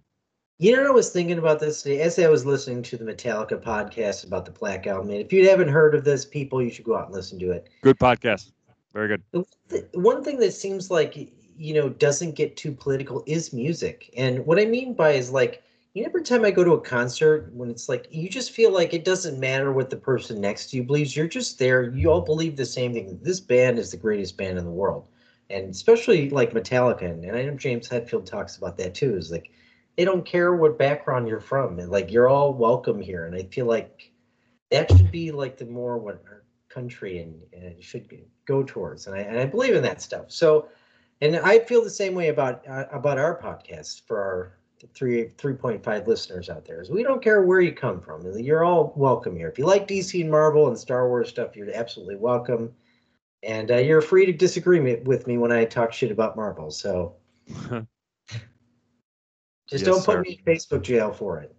You know, I was thinking about this today as I was listening to the Metallica podcast about the Black Album. And if you haven't heard of this, people, you should go out and listen to it. Good podcast, very good. One thing that seems like you know doesn't get too political is music. And what i mean by is like you know, every time i go to a concert when it's like you just feel like it doesn't matter what the person next to you believes you're just there you all believe the same thing this band is the greatest band in the world. And especially like metallica and, i know james hetfield talks about that too is like they don't care what background you're from and like you're all welcome here. And i feel like that should be like the more what our country and, and should go towards. And I, and I believe in that stuff. So and i feel the same way about uh, about our podcast for our three 3.5 listeners out there is we don't care where you come from you're all welcome here if you like dc and marvel and star wars stuff you're absolutely welcome and uh, you're free to disagree me- with me when i talk shit about marvel so [laughs] just Yes, don't put sir. me in facebook jail for it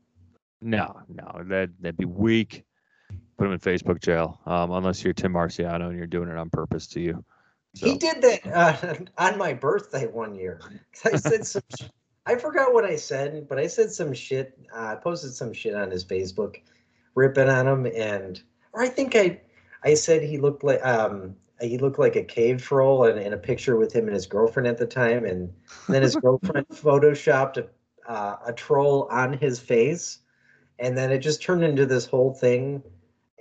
no, no, that that'd be weak. Put him in Facebook jail, um, unless you're Tim Marciano and you're doing it on purpose to you. So, He did that uh, on my birthday one year. I said some. sh- I forgot what I said, but I said some shit. Uh, I posted some shit on his Facebook, ripping on him, and or I think I, I said he looked like um he looked like a cave troll in, in a picture with him and his girlfriend at the time, and then his girlfriend [laughs] photoshopped a, uh, a troll on his face, and then it just turned into this whole thing,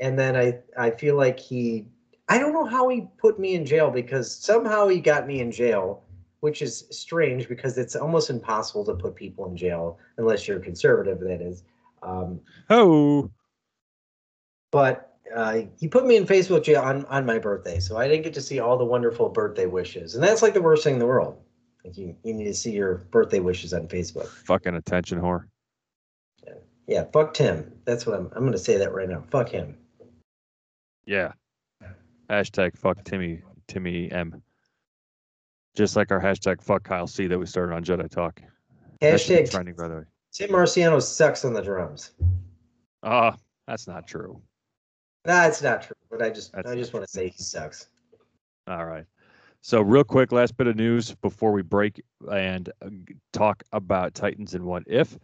and then I I feel like he I don't know how he put me in jail because somehow he got me in jail, which is strange because it's almost impossible to put people in jail unless you're conservative, that is. Um, oh, but uh, he put me in Facebook jail on, on my birthday, so I didn't get to see all the wonderful birthday wishes. And that's like the worst thing in the world. Like you, you need to see your birthday wishes on Facebook. fucking attention whore. Yeah, fuck Tim. That's what I'm. I'm going to say that right now. Fuck him. Yeah. Hashtag fuck Timmy Timmy M. Just like our hashtag fuck Kyle C that we started on Jedi Talk. That should be Hashtag trending, by the way. Tim Marciano sucks on the drums. Ah, that's not true. Nah, it's not true. But I just That's I just want to say he sucks. All right. So, real quick, last bit of news before we break and uh, talk about Titans and what if.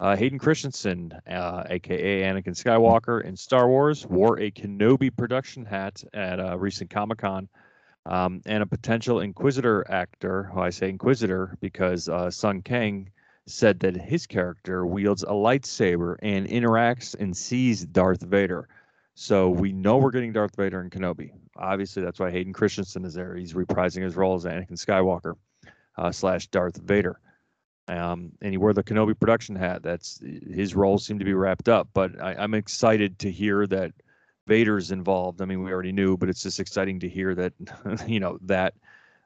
Uh, Hayden Christensen, uh, aka Anakin Skywalker in Star Wars, wore a Kenobi production hat at a recent Comic Con. Um, and a potential Inquisitor actor, who I say Inquisitor because uh, Sung Kang said that his character wields a lightsaber and interacts and sees Darth Vader. So we know we're getting Darth Vader and Kenobi. Obviously, that's why Hayden Christensen is there. He's reprising his role as Anakin Skywalker uh, slash Darth Vader. Um, and he wore the Kenobi production hat. That's his roles seem to be wrapped up. But I, I'm excited to hear that Vader's involved. I mean, we already knew, but it's just exciting to hear that, [laughs] you know, that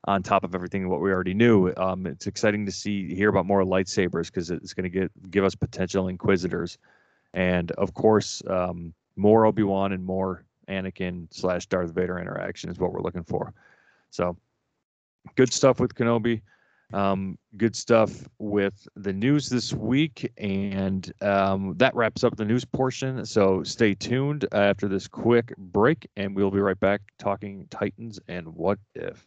on top of everything what we already knew. Um, it's exciting to see hear about more lightsabers because it's going to get give us potential Inquisitors, and of course, um, more Obi Wan and more Anakin slash Darth Vader interaction is what we're looking for. So, good stuff with Kenobi. Um, good stuff with the news this week, and um, that wraps up the news portion. So stay tuned after this quick break, and we'll be right back talking Titans and what if.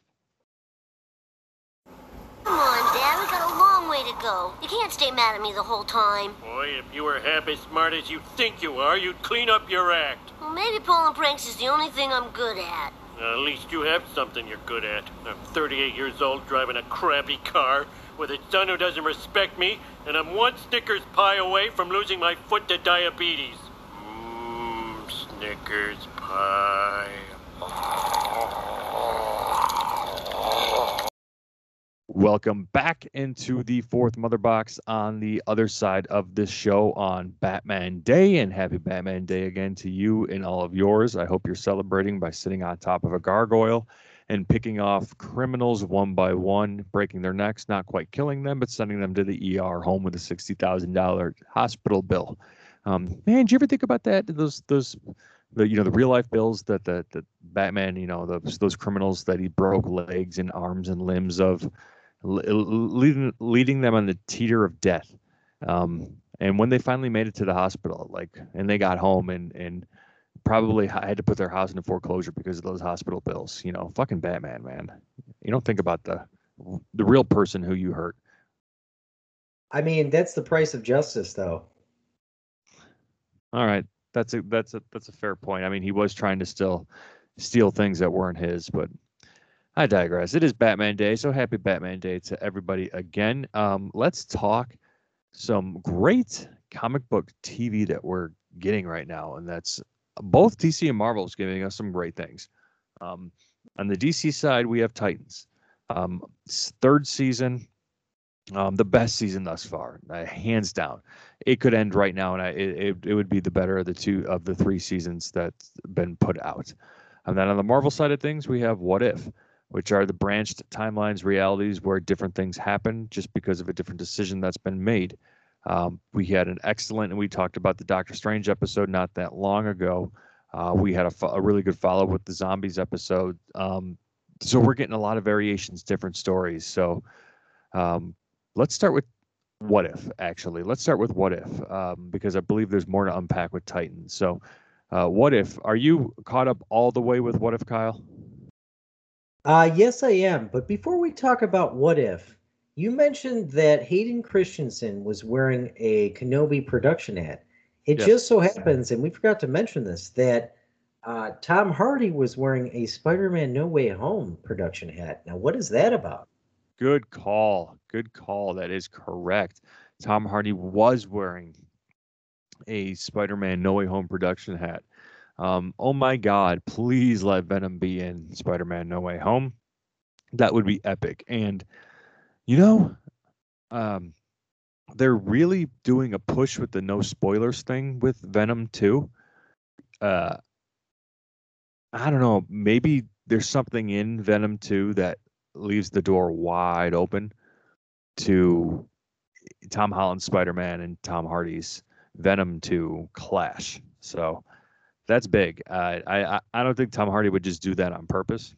Come on, Dad, we got a long way to go. You can't stay mad at me the whole time. Boy, if you were half as smart as you think you are, you'd clean up your act. Well, maybe pulling pranks is the only thing I'm good at. Uh, at least you have something you're good at. I'm 38 years old driving a crappy car with a son who doesn't respect me, and I'm one Snickers pie away from losing my foot to diabetes. Mmm, Snickers pie. Welcome back into the fourth Mother Box on the other side of this show on Batman Day. And happy Batman Day again to you and all of yours. I hope you're celebrating by sitting on top of a gargoyle and picking off criminals one by one, breaking their necks, not quite killing them, but sending them to the ER home with a $60,000 hospital bill. Um, man, do you ever think about that? Those, those, the you know the real life bills that the, the Batman you know those those criminals that he broke legs and arms and limbs of leading leading them on the teeter of death. Um, and when they finally made it to the hospital, like, and they got home and and probably had to put their house into foreclosure because of those hospital bills. You know, fucking Batman, man. You don't think about the the real person who you hurt. I mean, that's the price of justice, though. All right, that's a that's a that's a fair point. I mean, he was trying to still steal things that weren't his, but I digress. It is Batman Day, so happy Batman Day to everybody again. Um, let's talk some great comic book TV that we're getting right now, and that's both DC and Marvel is giving us some great things. Um, on the DC side, we have Titans, um, third season, um, the best season thus far, uh, hands down. It could end right now, and I, it, it would be the better of the two of the three seasons that's been put out. And then on the Marvel side of things, we have What If which are the branched timelines realities where different things happen just because of a different decision that's been made. Um, we had an excellent, and we talked about the Doctor Strange episode not that long ago. Uh, we had a, a, really good follow with the zombies episode. Um, so we're getting a lot of variations, different stories. So um, let's start with what if, actually. Let's start with what if, um, because I believe there's more to unpack with Titans. So, uh, what if? Are you caught up all the way with what if, Kyle? Uh, yes, I am. But before we talk about what if, you mentioned that Hayden Christensen was wearing a Kenobi production hat. It yes. just so happens, and we forgot to mention this, that uh, Tom Hardy was wearing a Spider Man No Way Home production hat. Now, what is that about? Good call. Good call. That is correct. Tom Hardy was wearing a Spider Man No Way Home production hat. Um, oh my God, please let Venom be in Spider Man No Way Home. That would be epic. And, you know, um, they're really doing a push with the no spoilers thing with Venom too. Uh, I don't know. Maybe there's something in Venom 2 that leaves the door wide open to Tom Holland's Spider Man and Tom Hardy's Venom 2 clash. So that's big. Uh, I I don't think Tom Hardy would just do that on purpose.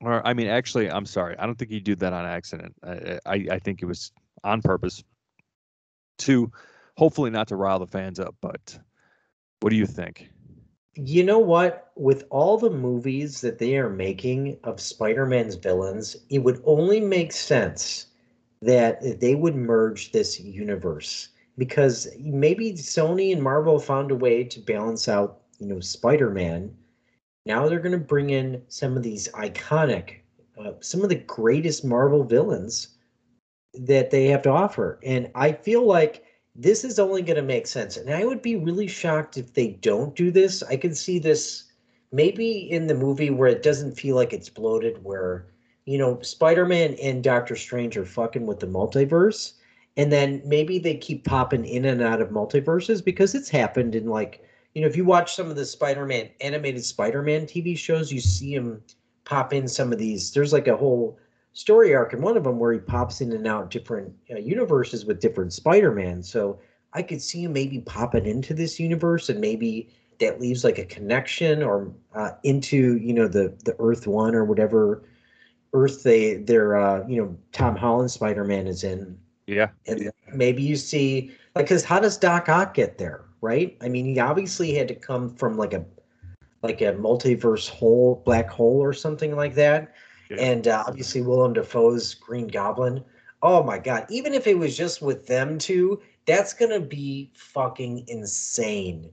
Or I mean, actually, I'm sorry. I don't think he'd do that on accident. I I, I think it was on purpose to hopefully not to rile the fans up. But what do you think? You know what? With all the movies that they are making of Spider-Man's villains, it would only make sense that they would merge this universe because maybe Sony and Marvel found a way to balance out you know Spider-Man. Now they're going to bring in some of these iconic, uh, some of the greatest Marvel villains that they have to offer, and I feel like this is only going to make sense. And I would be really shocked if they don't do this. I can see this maybe in the movie where it doesn't feel like it's bloated, where you know Spider-Man and Doctor Strange are fucking with the multiverse and then maybe they keep popping in and out of multiverses because it's happened in like you know, if you watch some of the Spider-Man animated Spider-Man TV shows, you see him pop in some of these. There's like a whole story arc in one of them where he pops in and out different uh, universes with different Spider-Man. So I could see him maybe popping into this universe, and maybe that leaves like a connection or uh, into you know the the Earth One or whatever Earth they their uh, you know Tom Holland Spider-Man is in. Yeah. And maybe you see like because how does Doc Ock get there? Right? I mean, he obviously had to come from like a like a multiverse hole, black hole, or something like that. Yeah. And uh, obviously, Willem Dafoe's Green Goblin. Oh my god! Even if it was just with them two, that's gonna be fucking insane.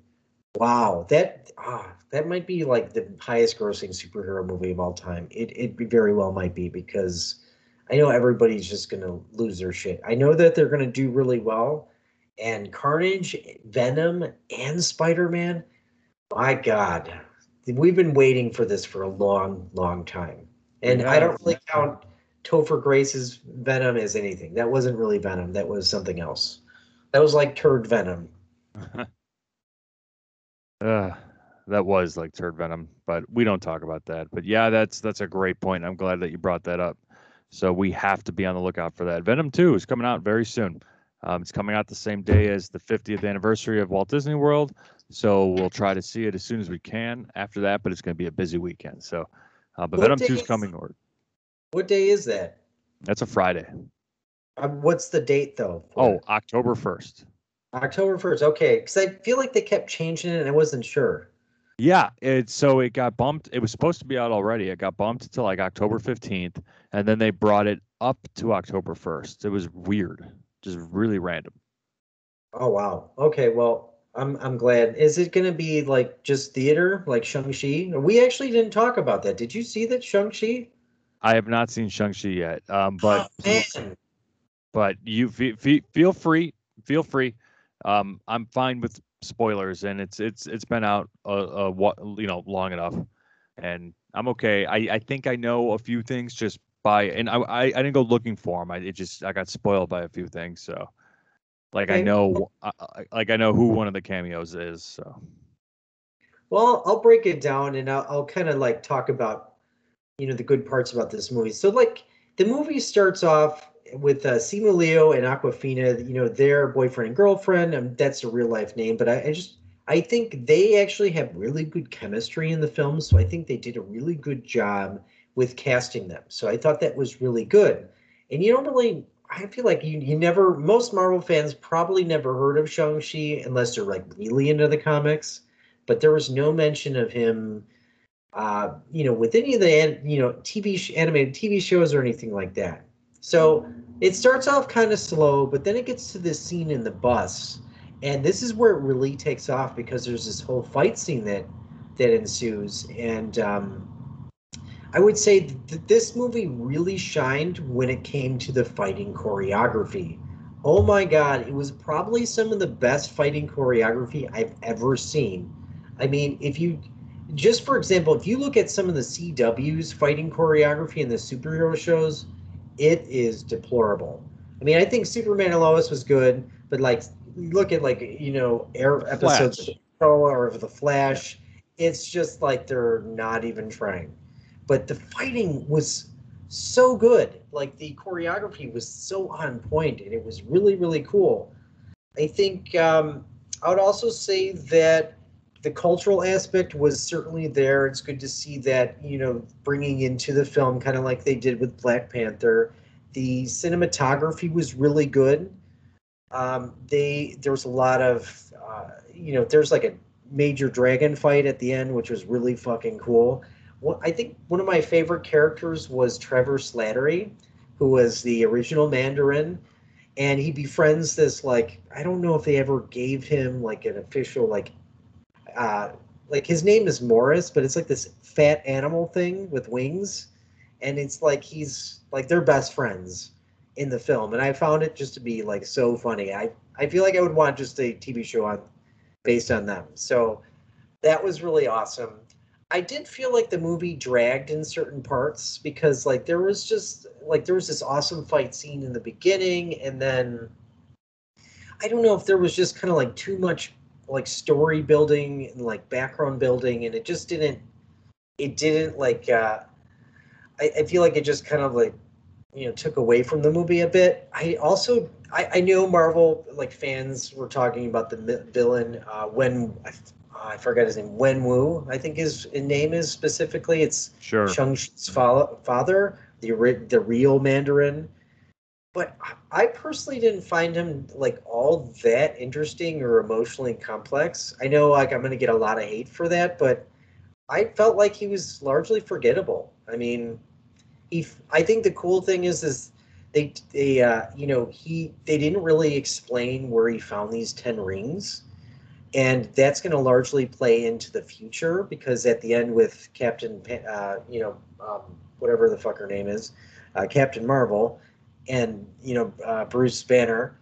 Wow, that ah, that might be like the highest grossing superhero movie of all time. It it very well might be because I know everybody's just gonna lose their shit. I know that they're gonna do really well, and Carnage, Venom, and Spider Man. My God, we've been waiting for this for a long, long time, and I don't really count Topher Grace's Venom as anything. That wasn't really Venom. That was something else. That was like turd Venom. [laughs] Uh, that was like turd venom, but we don't talk about that. But yeah, that's that's a great point. I'm glad that you brought that up. So we have to be on the lookout for that. Venom 2 is coming out very soon. Um, it's coming out the same day as the 50th anniversary of Walt Disney World. So we'll try to see it as soon as we can after that, but it's going to be a busy weekend. So, uh, but What Venom day 2 is coming. Or What day is that? that's a Friday. Um, what's the date though? Oh, it? October 1st. October first. Okay, because I feel like they kept changing it, and I wasn't sure. Yeah, it so it got bumped. It was supposed to be out already. It got bumped to like October 15th, and then they brought it up to October 1st. It was weird, just really random. Oh wow. Okay, well, I'm I'm glad. Is it going to be like just theater, like Shang Chi? We actually didn't talk about that. Did you see that Shang Chi? I have not seen Shang-Chi yet, um, but man, but you fe- fe- feel free, feel free. Um, I'm fine with spoilers, and it's it's it's been out a, a you know long enough, and I'm okay. I I think I know a few things just by, and I I, I didn't go looking for them. I it just I got spoiled by a few things, so like I know I, like I know who one of the cameos is. So Well, I'll break it down and I'll, I'll kind of like talk about, you know, the good parts about this movie. So, like, the movie starts off with uh, Simu Liu and Awkwafina, you know, their boyfriend and girlfriend. And that's a real life name, but I, I just, I think they actually have really good chemistry in the film. So I think they did a really good job with casting them. So I thought that was really good. And you don't really, I feel like you, you never, most Marvel fans probably never heard of Shang-Chi unless they're like really into the comics but there was no mention of him uh you know with any of the you know tv animated tv shows or anything like that so it starts off kind of slow but then it gets to this scene in the bus and this is where it really takes off because there's this whole fight scene that that ensues and um i would say that this movie really shined when it came to the fighting choreography oh my god it was probably some of the best fighting choreography i've ever seen I mean, if you just for example, if you look at some of the CW's fighting choreography in the superhero shows, it is deplorable. I mean, I think Superman and Lois was good, but like look at like you know air episodes Flash. of or of the Flash, it's just like they're not even trying. But the fighting was so good. Like the choreography was so on point, and it was really really cool. I think um, I would also say that the cultural aspect was certainly there. It's good to see that, you know, bringing into the film, kind of like they did with Black Panther. The cinematography was really good. Um, they there was a lot of, uh, you know, there's like a major dragon fight at the end, which was really fucking cool. I think one of my favorite characters was Trevor Slattery, who was the original Mandarin, and he befriends this like I don't know if they ever gave him like an official like uh, like his name is Morris, but it's like this fat animal thing with wings, and it's like he's like they're best friends in the film, and I found it just to be like so funny. I I feel like I would want just a TV show on based on them. So that was really awesome. I did feel like the movie dragged in certain parts because like there was just like there was this awesome fight scene in the beginning and then I don't know if there was just kind of like too much like story building and like background building and it just didn't it didn't like uh I, I feel like it just kind of like you know took away from the movie a bit. I also i, I know marvel like fans were talking about the villain uh when I, f- I forgot his name wen wu i think his name is specifically it's sure. Fa- father, the the real Mandarin. But I personally didn't find him like all that interesting or emotionally complex. I know like I'm going to get a lot of hate for that, but I felt like he was largely forgettable. I mean, he I think the cool thing is is they they uh, you know he they didn't really explain where he found these ten rings, and that's going to largely play into the future because at the end with Captain uh, you know um, whatever the fuck her name is, uh, Captain Marvel, and you know uh, Bruce Banner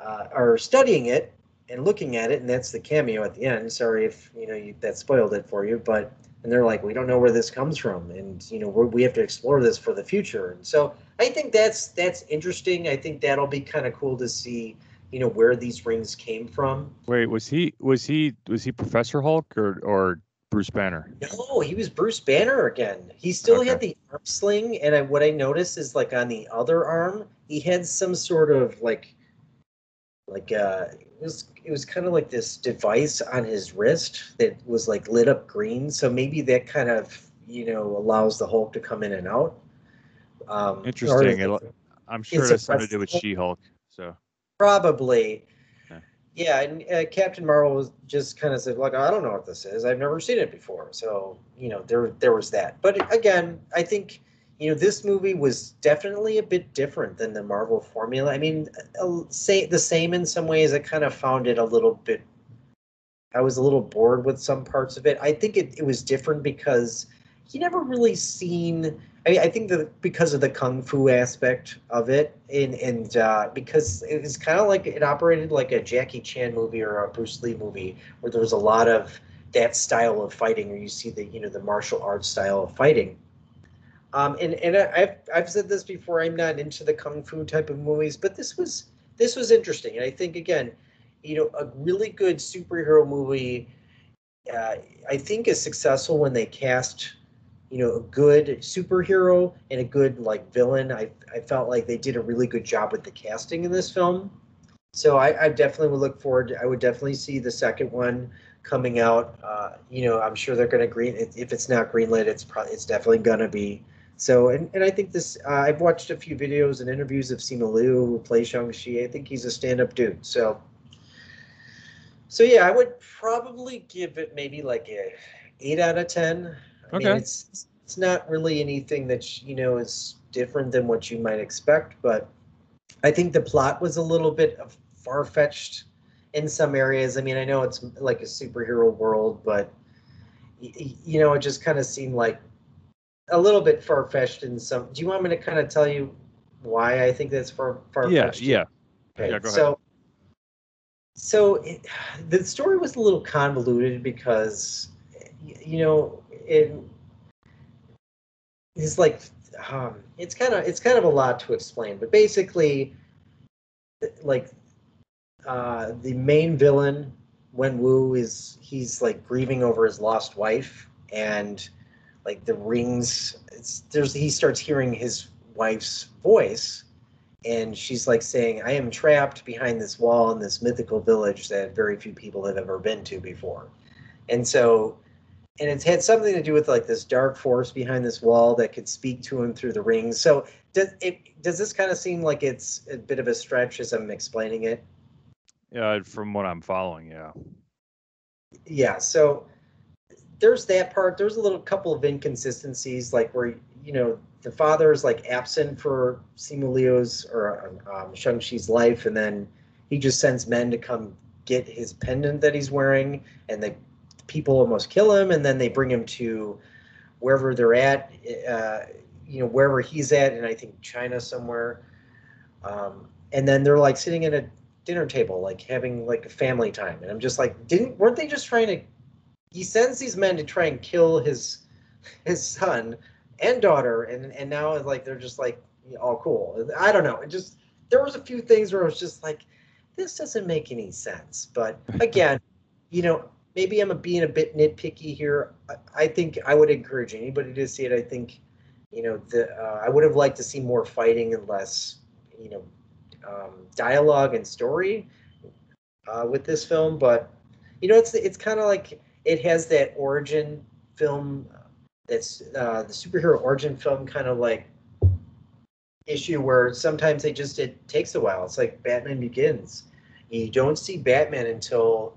uh, are studying it and looking at it, and that's the cameo at the end. Sorry if you know you, that spoiled it for you, but and they're like, we don't know where this comes from, and you know we have to explore this for the future. And so I think that's that's interesting. I think that'll be kind of cool to see, you know, where these rings came from. Wait, was he was he was he Professor Hulk or or Bruce Banner? No, he was Bruce Banner again. He still had the arm sling, and I, what I noticed is like on the other arm, he had some sort of like, like uh, it was it was kind of like this device on his wrist that was like lit up green. So maybe that kind of you know allows the Hulk to come in and out. Um, Interesting. It- I'm sure It's it has something to do with. She-Hulk. So Probably. Okay. Yeah, and uh, Captain Marvel was just kind of said, "Like, I don't know what this is. I've never seen it before." So, you know, there there was that. But again, I think you know this movie was definitely a bit different than the Marvel formula. I mean, uh, say the same in some ways. I kind of found it a little bit. I was a little bored with some parts of it. I think it, it was different because you never really seen. I, I think that because of the kung fu aspect of it, and and uh, because it was kind of like it operated like a Jackie Chan movie or a Bruce Lee movie, where there was a lot of that style of fighting, where you see the you know the martial arts style of fighting. Um, and and I- I've I've said this before. I'm not into the kung fu type of movies, but this was this was interesting, and I think again, you know, a really good superhero movie. Uh, I think is successful when they cast you know a good superhero and a good like villain. I i felt like they did a really good job with the casting in this film. So i, I definitely would look forward to, i would definitely see the second one coming out. Uh, you know i'm sure they're going to green if it's not greenlit it's probably it's definitely going to be. So and, and i think this uh, i've watched a few videos and interviews of simu liu who plays shang-chi. I think he's a stand-up dude so. So yeah i would probably give it maybe like a 8 out of 10 I mean, it's it's not really anything that you know is different than what you might expect, but I think the plot was a little bit of far fetched in some areas. I mean, I know it's like a superhero world, but you know, it just kind of seemed like a little bit far fetched in some. Do you want me to kind of tell you why I think that's far far yeah, fetched? yeah. Okay, Yeah, go ahead. so so it, [sighs] the story was a little convoluted because you know it is like um, it's kind of it's kind of a lot to explain, but basically, like uh, the main villain Wen Wu is he's like grieving over his lost wife and like the rings. It's there's he starts hearing his wife's voice and she's like saying, "I am trapped behind this wall in this mythical village that very few people have ever been to before." And so, and it's had something to do with like this dark force behind this wall that could speak to him through the rings. So, does it does this kind of seem like it's a bit of a stretch as I'm explaining it? Yeah, from what I'm following, yeah. yeah so there's that part there's a little couple of inconsistencies like where you know the father is like absent for Simu Liu's or um, Shang-Chi's life and then he just sends men to come get his pendant that he's wearing and the people almost kill him and then they bring him to wherever they're at uh, you know wherever he's at and I think China somewhere um, and then they're like sitting at a dinner table, like having like a family time. And I'm just like, didn't weren't they just trying to? He sends these men to try and kill his his son and daughter, and and now like they're just like all cool. I don't know. It just there was a few things where I was just like, this doesn't make any sense. But [laughs] again, you know, maybe I'm being a bit nitpicky here. I, I think I would encourage anybody to see it. I think, you know, the uh, I would have liked to see more fighting and less, you know, um, dialogue and story uh, with this film, but you know, it's it's kind of like it has that origin film that's uh, the superhero origin film kind of like issue where sometimes they just it takes a while. It's like Batman Begins. You don't see Batman until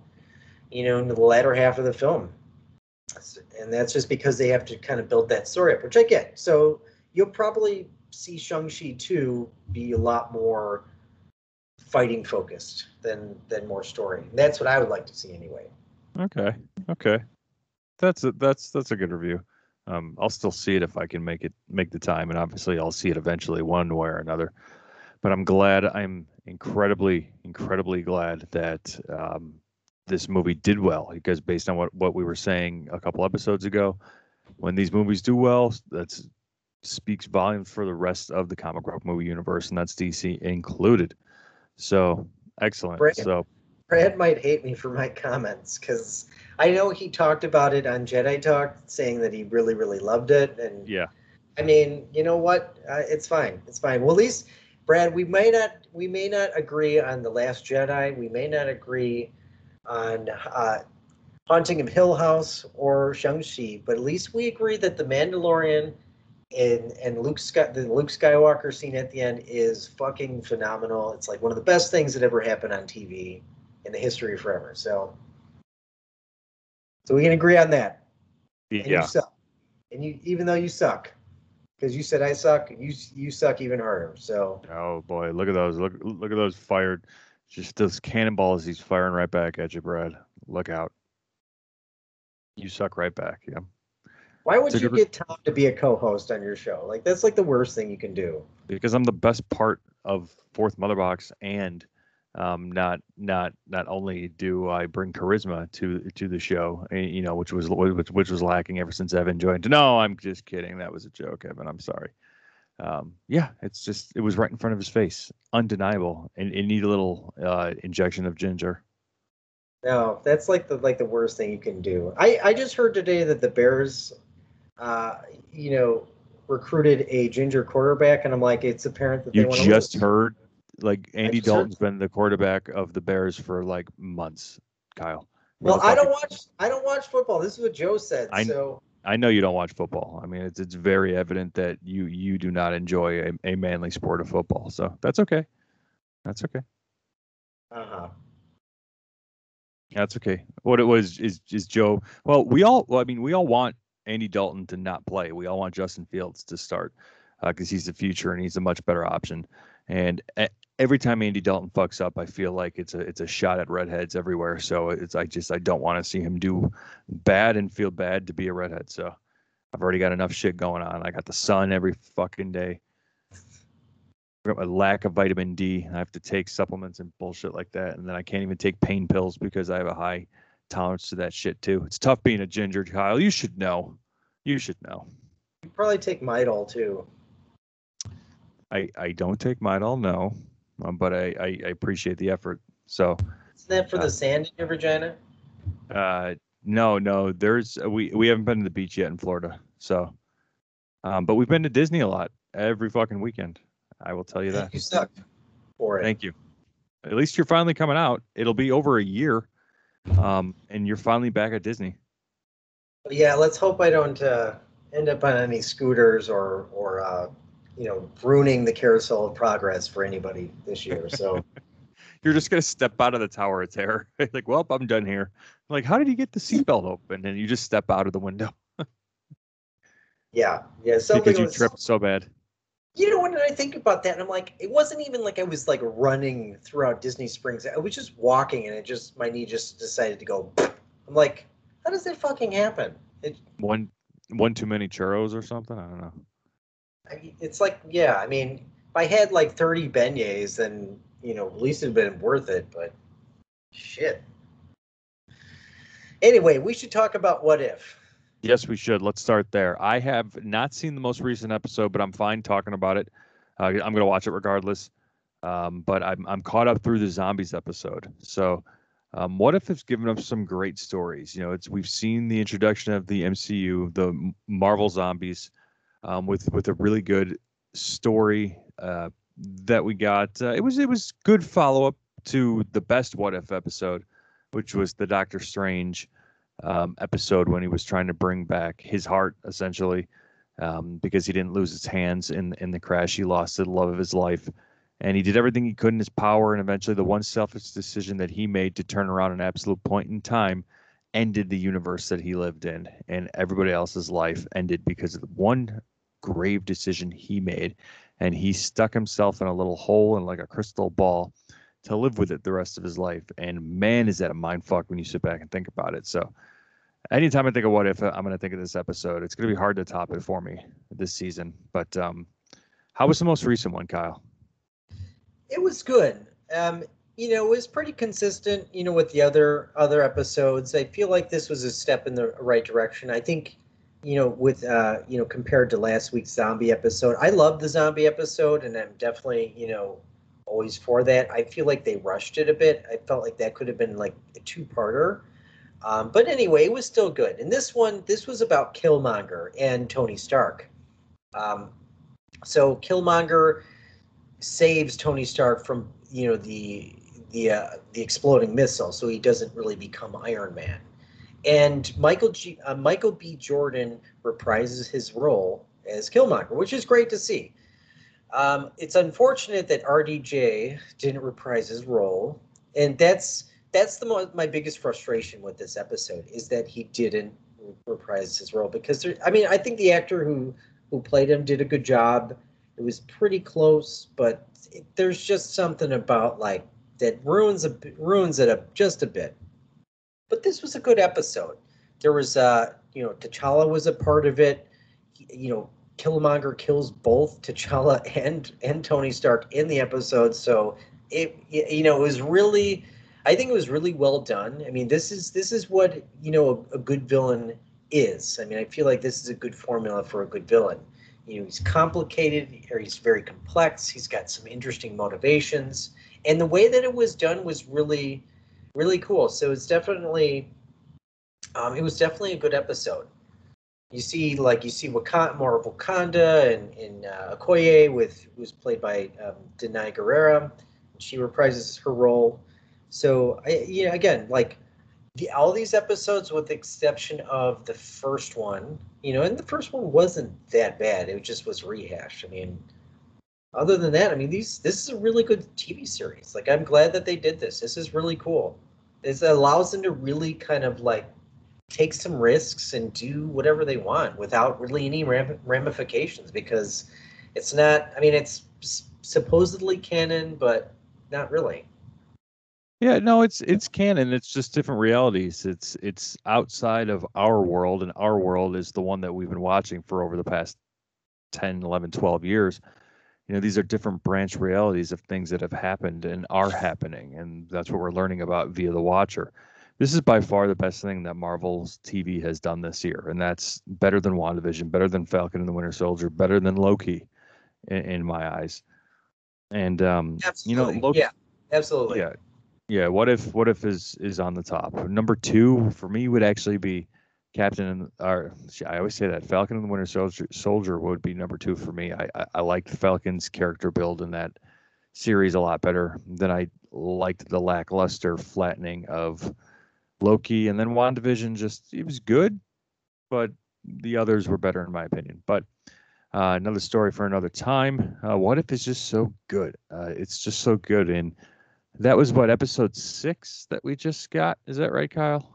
you know in the latter half of the film, and that's just because they have to kind of build that story up, which I get. So you'll probably see Shang-Chi 2 be a lot more fighting focused than than more story. That's what I would like to see anyway. Okay. Okay. That's a that's that's a good review. Um, I'll still see it if I can make it make the time, and obviously I'll see it eventually, one way or another. But I'm glad. I'm incredibly, incredibly glad that um, this movie did well because based on what what we were saying a couple episodes ago, when these movies do well, that speaks volumes for the rest of the comic book movie universe, and that's DC included. So excellent. Brand- So Brad might hate me for my comments because I know he talked about it on Jedi Talk, saying that he really, really loved it. And yeah, I mean, you know what? Uh, it's fine. It's fine. Well, at least, Brad, we may not we may not agree on the Last Jedi. We may not agree on uh, Haunting of Hill House or Shang Chi, but at least we agree that the Mandalorian and and Luke Sky, the Luke Skywalker scene at the end is fucking phenomenal. It's like one of the best things that ever happened on TV in the history of forever. So, so we can agree on that. And yeah. you suck. And you, even though you suck, because you said I suck, you you suck even harder. So Oh boy, look at those! Look look at those fired, just those cannonballs he's firing right back at you, Brad. Look out! You suck right back. Yeah. why would you get Tom to be a co-host on your show? Like that's like the worst thing you can do. because I'm the best part of Fourth Mother Box, and um, not not not only do I bring charisma to to the show, eh, you know, which was which, which was lacking ever since Evan joined. No, I'm just kidding. That was a joke, Evan. I'm sorry. Um, yeah, it's just it was right in front of his face, undeniable, and it need a little uh, injection of ginger. No, that's like the like the worst thing you can do. I I just heard today that the Bears, uh, you know, recruited a ginger quarterback, and I'm like, it's apparent that You they want just to heard, like Andy just heard- Dalton's been the quarterback of the Bears for like months. Kyle. Well, I don't watch I don't watch football. This is what Joe said. I- so I know you don't watch football. I mean, it's it's very evident that you you do not enjoy a, a manly sport of football. So that's okay. That's okay. uh huh. That's okay. What it was is is Joe. Well, we all. Well, I mean, we all want Andy Dalton to not play. We all want Justin Fields to start because he's the future and he's a much better option. And every time Andy Dalton fucks up, I feel like it's a it's a shot at redheads everywhere. So it's I just I don't want to see him do bad and feel bad to be a redhead. So I've already got enough shit going on. I got the sun every fucking day. I got my lack of vitamin D. I have to take supplements and bullshit like that, and then I can't even take pain pills because I have a high tolerance to that shit too. It's tough being a ginger, Kyle. You should know. You should know. You probably take Midol too. I I don't take Midol, no, um, but I, I I appreciate the effort. So Isn't that for Uh, the sand in your vagina? uh, no, no, there's we we haven't been to the beach yet in Florida. So, um, but we've been to Disney a lot every fucking weekend. I will tell you that. You suck for it. Thank you. At least you're finally coming out. It'll be over a year, um, and you're finally back at Disney. Yeah, let's hope I don't uh, end up on any scooters or or uh, you know ruining the carousel of progress for anybody this year. So [laughs] You're just gonna step out of the Tower of Terror. [laughs] like, well, I'm done here. Like, how did you get the seatbelt open? And you just step out of the window [laughs] yeah, yeah, something because you was, tripped so bad. You know, when did I think about that? And I'm like, it wasn't even like I was like running throughout Disney Springs. I was just walking, and it just my knee just decided to go. I'm like, how does that fucking happen? It, One, one too many churros or something. I don't know. It's like, yeah, I mean, if I had like 30 beignets, then you know, at least it'd been worth it. But shit. Anyway, we should talk about what if. Yes, we should. Let's start there. I have not seen the most recent episode, but I'm fine talking about it. Uh, I'm going to watch it regardless. Um, but I'm I'm caught up through the zombies episode. So, um, what if it's given us some great stories? You know, it's we've seen the introduction of the MCU, the Marvel zombies, um, with with a really good story uh, that we got. Uh, it was it was good follow up to the best What If episode, which was the Doctor Strange um, episode when he was trying to bring back his heart essentially um, because he didn't lose his hands in in the crash. He lost the love of his life, and he did everything he could in his power. And eventually, the one selfish decision that he made to turn around an absolute point in time ended the universe that he lived in, and everybody else's life ended because of one grave decision he made, and he stuck himself in a little hole and like a crystal ball to live with it the rest of his life. And man, is that a mind fuck when you sit back and think about it. So, anytime I think of what if, I'm going to think of this episode. It's going to be hard to top it for me this season. But um, how was the most recent one, Kyle? It was good. Um, you know, it was pretty consistent. You know, with the other other episodes, I feel like this was a step in the right direction. I think, you know, with uh, you know, compared to last week's zombie episode, I love the zombie episode, and I'm definitely, you know, always for that. I feel like they rushed it a bit. I felt like that could have been like a two-parter. Um, but anyway, it was still good. And this one, this was about Killmonger and Tony Stark. Um, so Killmonger saves Tony Stark from you know the the uh, the exploding missile, so he doesn't really become Iron Man. And Michael G, uh, Michael B. Jordan reprises his role as Killmonger, which is great to see. Um, it's unfortunate that RDJ didn't reprise his role, and that's that's the mo- my biggest frustration with this episode is that he didn't reprise his role because there, I mean I think the actor who who played him did a good job. It was pretty close, but it, there's just something about like that ruins a ruins it a, just a bit. But this was a good episode. There was uh you know T'Challa was a part of it. He, you know Killmonger kills both T'Challa [laughs] and and Tony Stark in the episode, so it you know it was really I think it was really well done. I mean, this is this is what you know a, a good villain is. I mean, I feel like this is a good formula for a good villain. You know, he's complicated or he's very complex. He's got some interesting motivations, and the way that it was done was really, really cool. So it's definitely, um, it was definitely a good episode. You see, like you see Wakanda, more of Wakanda and in uh, Okoye with who's played by um, Danai Gurira. She reprises her role. So I, you know, again, like the all these episodes, with the exception of the first one, you know, and the first one wasn't that bad. It just was rehashed. I mean, other than that, I mean, these this is a really good TV series. Like, I'm glad that they did this. This is really cool. This allows them to really kind of like take some risks and do whatever they want without really any ram- ramifications because it's not. I mean, it's supposedly canon, but not really. Yeah, no, it's it's canon. It's just different realities. It's it's outside of our world, and our world is the one that we've been watching for over the past 10, 11, 12 years. You know, these are different branch realities of things that have happened and are happening, and that's what we're learning about via the Watcher. This is by far the best thing that Marvel's TV has done this year, and that's better than WandaVision, better than Falcon and the Winter Soldier, better than Loki, in, in my eyes. And um, Absolutely. you know, Loki, yeah, absolutely. yeah, yeah. What if what if is is on the top? Number two for me would actually be Captain and or I always say that Falcon and the Winter Soldier Soldier would be number two for me. I I, I liked Falcon's character build in that series a lot better than I liked the lackluster flattening of Loki and then WandaVision. Just it was good, but the others were better in my opinion. But uh, another story for another time. Uh, what if it's just so good? Uh, it's just so good and that was what episode six that we just got. Is that right, Kyle?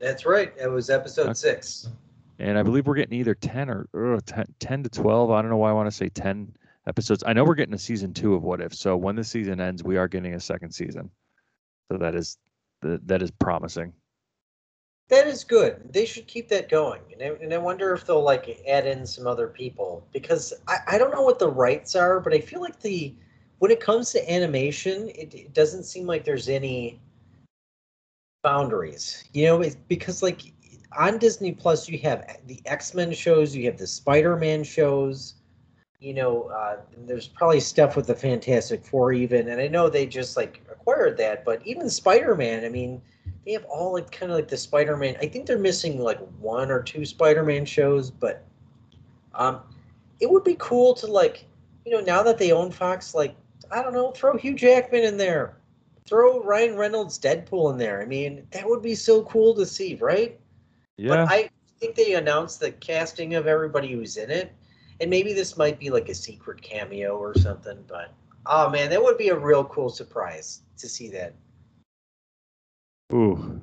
That's right. It was episode Okay. six. And I believe we're getting either 10 or, or 10, 10 to 12. I don't know why I want to say 10 episodes. I know we're getting a season two of What If. So when the season ends, we are getting a second season. So that is that that is promising. That is good. They should keep that going. And I, and I wonder if they'll like add in some other people because I, I don't know what the rights are, but I feel like the when it comes to animation, it, it doesn't seem like there's any boundaries. You know, it's because like on Disney Plus, you have the X Men shows, you have the Spider Man shows. You know, uh, there's probably stuff with the Fantastic Four even, and I know they just like acquired that, but even Spider Man, I mean, they have all like kind of like the Spider Man. I think they're missing like one or two Spider Man shows, but um, it would be cool to like, you know, now that they own Fox, like I don't know, throw Hugh Jackman in there, throw Ryan Reynolds Deadpool in there. I mean, that would be so cool to see, right? Yeah. But I think they announced the casting of everybody who's in it, and maybe this might be like a secret cameo or something. But oh man, that would be a real cool surprise to see that. Ooh.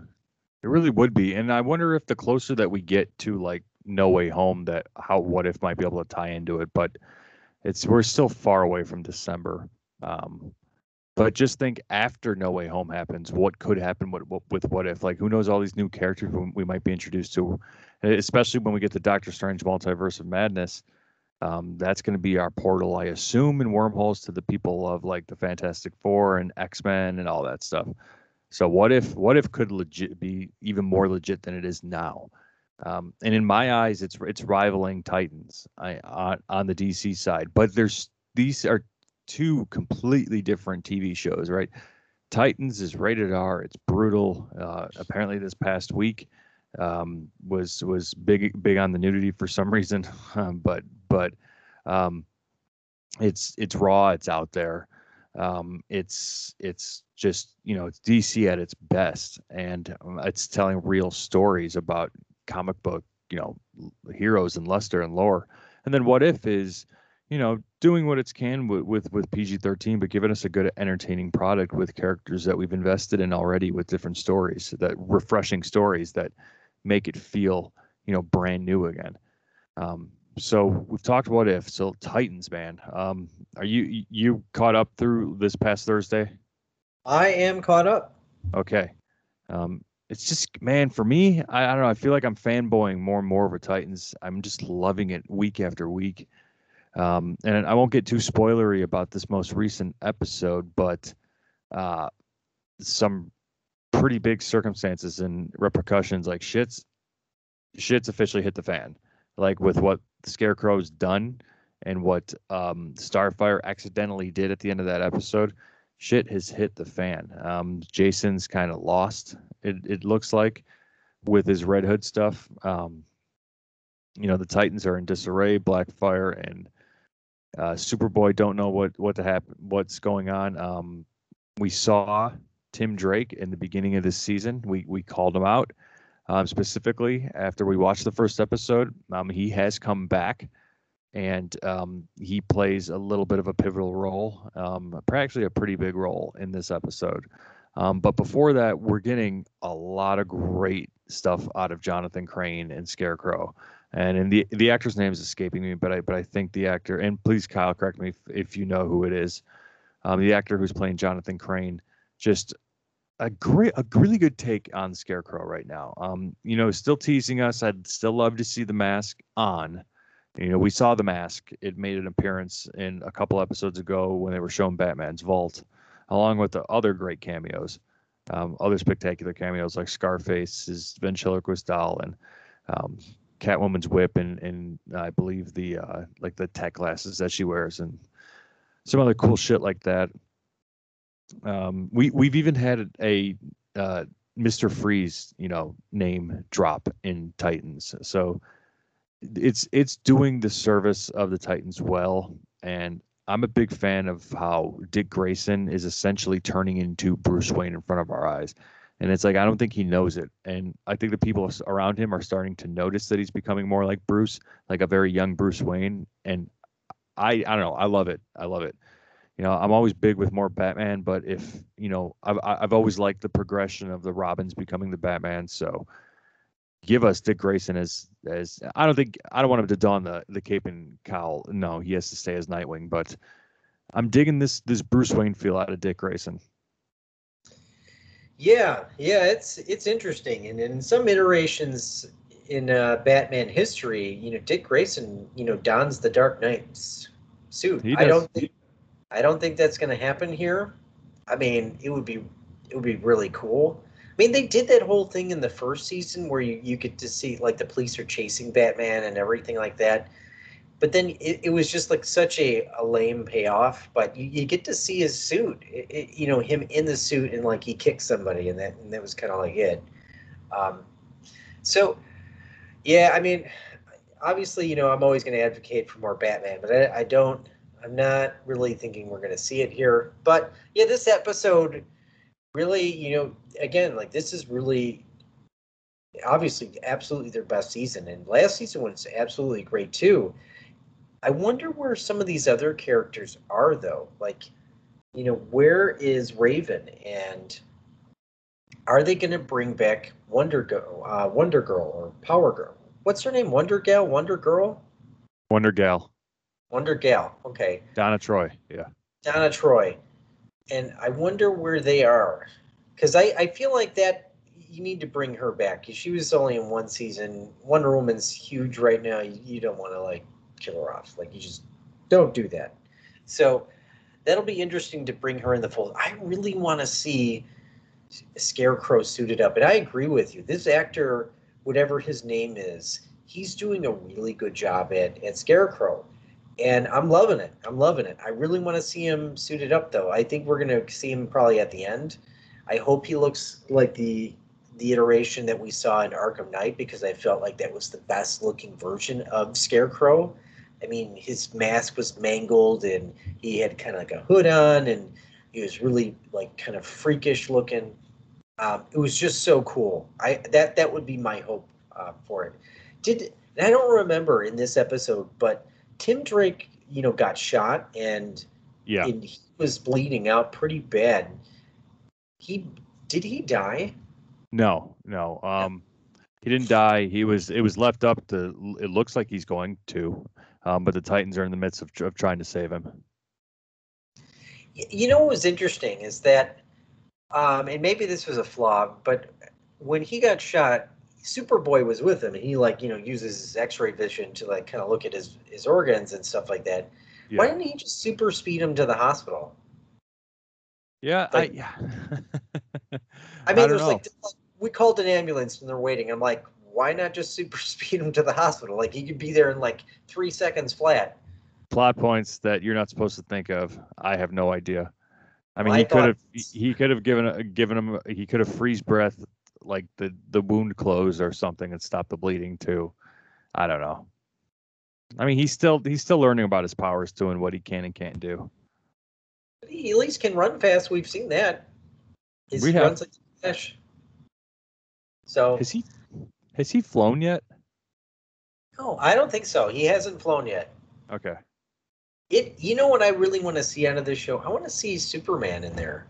It really would be. And I wonder if the closer that we get to like No Way Home that how What If might be able to tie into it, but it's we're still far away from December. Um, but just think after No Way Home happens, what could happen with, with What If? Like, who knows all these new characters we might be introduced to, especially when we get the Doctor Strange Multiverse of Madness. Um, that's going to be our portal, I assume, in wormholes to the people of like the Fantastic Four and X Men and all that stuff. So what if what if could legit be even more legit than it is now? Um, and in my eyes, it's it's rivaling Titans I, on on the DC side. But there's these are two completely different TV shows, right? Titans is rated R. It's brutal. Uh, apparently, this past week um, was was big big on the nudity for some [laughs] reason, um, but but um, it's it's raw. It's out there. Um, it's it's just you know it's DC at its best, and um, it's telling real stories about comic book you know heroes and luster and lore. And then what if is you know doing what it can with with, with PG-13, but giving us a good entertaining product with characters that we've invested in already with different stories, that refreshing stories that make it feel you know brand new again. Um, so we've talked what if. So Titans, man, um, are you you caught up through this past Thursday? I am caught up. Okay. Um, it's just man for me. I, I don't know. I feel like I'm fanboying more and more over Titans. I'm just loving it week after week. Um, and I won't get too spoilery about this most recent episode, but uh, some pretty big circumstances and repercussions like shits shits officially hit the fan. Like with what scarecrow's done and what um, starfire accidentally did at the end of that episode shit has hit the fan. Um, jason's kind of lost it, it looks like with his red hood stuff. Um, you know the titans are in disarray blackfire and uh, superboy don't know what what to happen what's going on um, we saw Tim Drake in the beginning of this season. We we called him out um, specifically after we watched the first episode. Um, he has come back, and um, he plays a little bit of a pivotal role, um, actually a pretty big role in this episode. Um, but before that, we're getting a lot of great stuff out of Jonathan Crane and Scarecrow. And in the the actor's name is escaping me, but I but I think the actor and please Kyle correct me if, if you know who it is. Um, the actor who's playing Jonathan Crane just a great, a really good take on Scarecrow right now. Um, you know, still teasing us. I'd still love to see the mask on. You know, we saw the mask. It made an appearance in a couple episodes ago when they were showing Batman's vault, along with the other great cameos, um, other spectacular cameos like Scarface's ventriloquist doll and um, Catwoman's whip, and and I believe the uh, like the tech glasses that she wears, and some other cool shit like that. Um, we we've even had a uh, Mr. Freeze, you know, name drop in Titans. So it's it's doing the service of the Titans well, and I'm a big fan of how Dick Grayson is essentially turning into Bruce Wayne in front of our eyes. And it's like I don't think he knows it, and I think the people around him are starting to notice that he's becoming more like Bruce, like a very young Bruce Wayne. And I I don't know, I love it. I love it you know, I'm always big with more Batman, but if you know, I've I've always liked the progression of the Robins becoming the Batman. So give us Dick Grayson as as I don't think I don't want him to don the the cape and cowl. No, he has to stay as Nightwing. But I'm digging this this Bruce Wayne feel out of Dick Grayson. Yeah, yeah, it's it's interesting, and in some iterations in uh, Batman history, you know, Dick Grayson, you know, dons the Dark Knight's suit. I don't think I don't think that's going to happen here. I mean, it would be it would be really cool. I mean, they did that whole thing in the first season where you, you get to see like the police are chasing Batman and everything like that. But then it, it was just like such a, a lame payoff. But you, you get to see his suit, it, it, you know, him in the suit and like he kicks somebody, and that and that was kind of like it. Um, so, yeah, I mean, obviously, you know, I'm always going to advocate for more Batman, but I, I don't I'm not really thinking we're going to see it here. But yeah, this episode really, you know, again, like this is really obviously absolutely their best season. And last season was absolutely great too. I wonder where some of these other characters are though. Like, you know, where is Raven and are they going to bring back Wonder Girl, uh, Wonder Girl or Power Girl? what's her name? Wonder Gal, Wonder Girl, Wonder Gal, Wonder Gal. Okay, Donna Troy. Yeah. Donna Troy, and I wonder where they are, because I I feel like that you need to bring her back. She was only in one season. Wonder Woman's huge right now. You, you don't want to like kill her off. Like you just don't do that. So that'll be interesting to bring her in the fold. I really want to see Scarecrow suited up, and I agree with you. This actor, whatever his name is, he's doing a really good job at at Scarecrow, and I'm loving it. I'm loving it. I really want to see him suited up, though. I think we're gonna see him probably at the end. I hope he looks like the the iteration that we saw in Arkham Knight because I felt like that was the best looking version of Scarecrow. I mean, his mask was mangled and he had kind of like a hood on and he was really like kind of freakish looking. Um, it was just so cool. I that that would be my hope uh, for it. Did and I don't remember in this episode, but Tim Drake, you know, got shot and, Yeah. and he was bleeding out pretty bad. He did he die? No, no. Um, he didn't die. He was. It was left up to. It looks like he's going to. Um, but the Titans are in the midst of, of trying to save him. You know what was interesting is that, um, and maybe this was a flaw, but when he got shot, Superboy was with him, and he like you know uses his X-ray vision to like kind of look at his his organs and stuff like that. Yeah. Why didn't he just super speed him to the hospital? Yeah. Like- I. Yeah. [laughs] I mean, don't there's know. like we called an ambulance and they're waiting. I'm like, why not just [laughs] super speed him to the hospital? Like he could be there in like three seconds flat. plot points that you're not supposed to think of. I have no idea. I mean, Well, I he could thought- have he- could have given given him he could have freeze breath like the the wound closed or something and stop the bleeding too. I don't know. I mean, he's still he's still learning about his powers too and what he can and can't do. But he at least can run fast. We've seen that. His We he have. runs like a flash. So Has he has he flown yet? no, I don't think so. He hasn't flown yet. Okay. It. You know what I really want to see out of this show? I want to see Superman in there.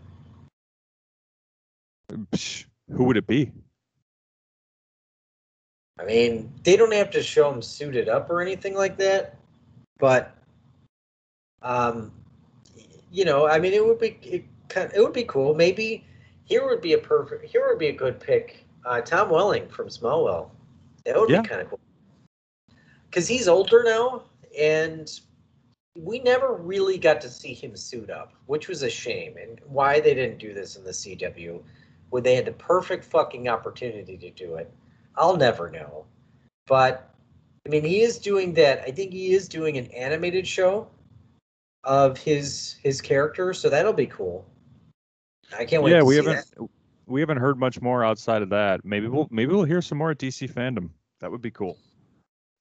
Psh, who would it be? I mean, they don't have to show him suited up or anything like that, but um, you know, I mean, it would be it, it would be cool. Maybe here would be a perfect here would be a good pick. Uh, Tom Welling from Smallville. That would Yeah. be kind of cool because he's older now, and we never really got to see him suit up, which was a shame. And why they didn't do this in the CW, when they had the perfect fucking opportunity to do it. I'll never know. But I mean, he is doing that. I think he is doing an animated show of his his character, so that'll be cool. I can't wait. yeah, to we see haven't that. We haven't heard much more outside of that. Maybe we'll mm-hmm. maybe we'll hear some more at DC fandom. That would be cool.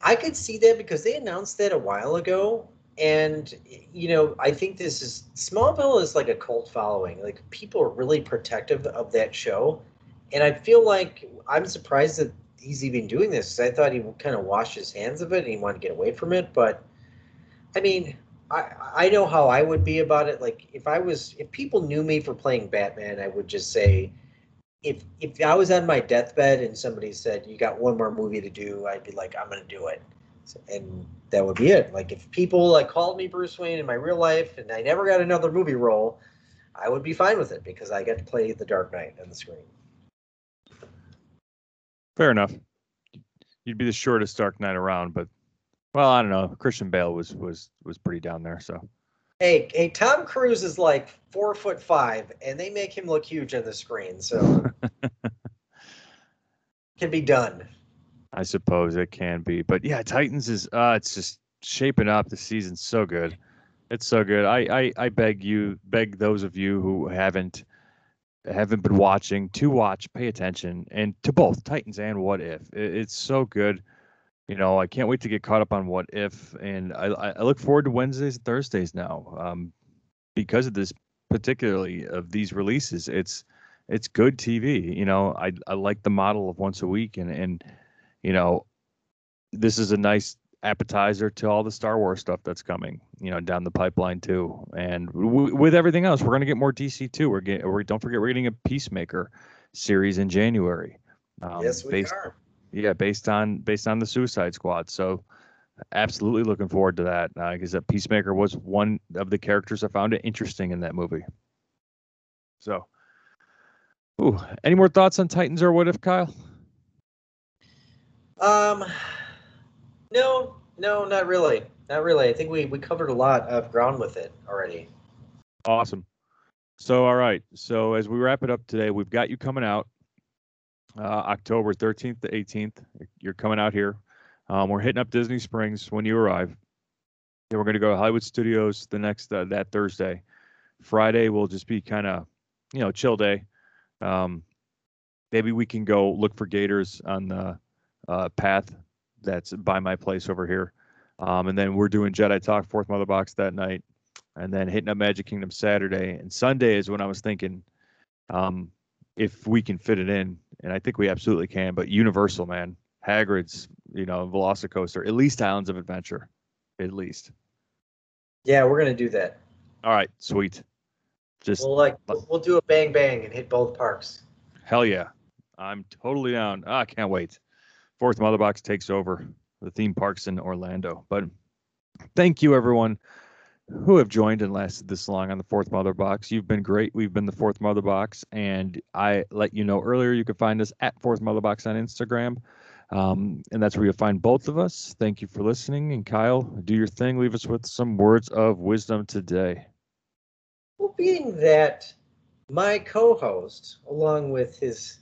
I could see that because they announced that a while ago, and you know, I think this is Smallville is like a cult following. Like people are really protective of that show, and I feel like I'm surprised that he's even doing this. I thought he kind of washed his hands of it and he wanted to get away from it. But I mean, I I know how I would be about it. Like if I was, if people knew me for playing Batman, I would just say. If, if I was on my deathbed and somebody said you got one more movie to do, I'd be like, I'm gonna do it and that would be it. Like if people like called me Bruce Wayne in my real life and I never got another movie role, I would be fine with it because I get to play the Dark Knight on the screen. Fair enough. You'd be the shortest Dark Knight around, but well, I don't know. Christian Bale was was was pretty down there, so Hey, hey, Tom Cruise is like four foot five, and they make him look huge on the screen, so [laughs] can be done. I suppose it can be. But yeah, Titans is uh it's just shaping up. The season's so good. It's so good. I I, I beg you, beg those of you who haven't haven't been watching to watch, pay attention, and to both Titans and What If. It, it's so good. You know, I can't wait to get caught up on What If, and I I look forward to Wednesdays and Thursdays now. Um, because of this particularly of these releases, it's it's good TV. You know, I I like the model of once a week, and and you know, this is a nice appetizer to all the Star Wars stuff that's coming, you know, down the pipeline too. And w- with everything else, we're gonna get more DC too. We're getting, we're, don't forget, we're getting a Peacemaker series in January. Um, yes, we based, are. Yeah, based on based on the Suicide Squad. So absolutely looking forward to that because uh, Peacemaker was one of the characters I found it interesting in that movie. So, ooh, any more thoughts on Titans or what if, Kyle? Um, no, no, not really, not really. I think we we covered a lot of ground with it already. Awesome. So, all right. So, as we wrap it up today, we've got you coming out uh, October 13th to 18th. You're coming out here. Um, we're hitting up Disney Springs when you arrive. Then we're going to go to Hollywood Studios the next uh, that Thursday. Friday will just be kind of, you know, chill day. Um, maybe we can go look for gators on the uh, path that's by my place over here. Um, and then we're doing Jedi Talk Fourth Mother Box that night, and then hitting up Magic Kingdom Saturday. And Sunday is when I was thinking, um, if we can fit it in, and I think we absolutely can. But Universal, man, Hagrid's, you know, Velocicoaster, at least Islands of Adventure, at least. Yeah, we're gonna do that. All right, sweet. Just We'll like we'll do a bang bang and hit both parks. hell yeah, I'm totally down. Ah, I can't wait. Fourth Mother Box takes over the theme parks in Orlando. But thank you, everyone who have joined and lasted this long on the Fourth Mother Box. You've been great. We've been the Fourth Mother Box, and I let you know earlier you can find us at Fourth Mother Box on Instagram. Um, and that's where you'll find both of us. Thank you for listening. And Kyle, do your thing. Leave us with some words of wisdom today. Well, being that my co-host, along with his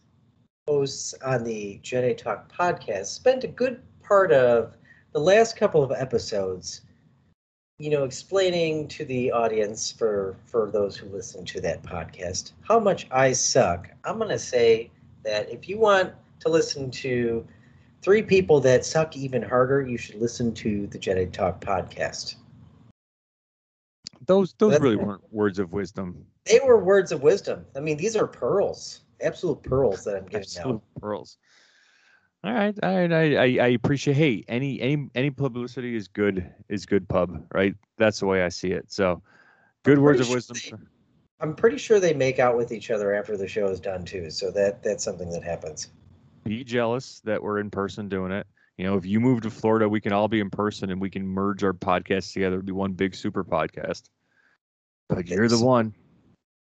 hosts on the Jedi Talk podcast, spent a good part of the last couple of episodes, you know, explaining to the audience for for those who listen to that podcast how much I suck. I'm gonna say that if you want to listen to three people that suck even harder, you should listen to the Jedi Talk podcast. Those those That's- really weren't words of wisdom. They were words of wisdom. I mean, these are pearls, absolute pearls that I'm giving Absolute out. pearls. All right, all right. I, I I appreciate. Hey, any any any publicity is good is good pub, right? That's the way I see it. So, good words of pretty wisdom. sure I'm pretty sure they make out with each other after the show is done too. So that that's something that happens. Be jealous that we're in person doing it. You know, if you move to Florida, we can all be in person and we can merge our podcasts together to be one big super podcast. But you're the one.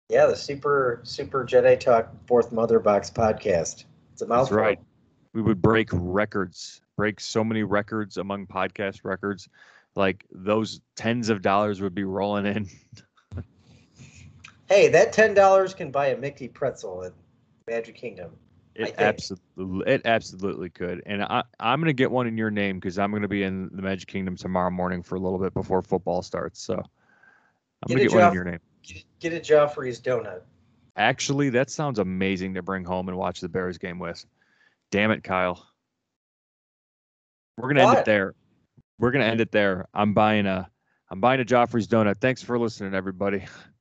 Yeah, the super super Jedi Talk Fourth Mother Box podcast. It's a That's mouthful. right. We would break records, break so many records among podcast records. Like those tens of dollars would be rolling in. Hey, that ten dollars can buy a Mickey pretzel at Magic Kingdom. It absolutely, it absolutely could. And I, I'm gonna get one in your name because I'm gonna be in the Magic Kingdom tomorrow morning for a little bit before football starts. So I'm Get gonna it, get one in your name. Get, get a Joffrey's donut. Actually, that sounds amazing to bring home and watch the Bears game with. Damn it, Kyle. We're gonna end it there. We're gonna end it there. I'm buying a, I'm buying a Joffrey's donut. Thanks for listening, everybody. [laughs]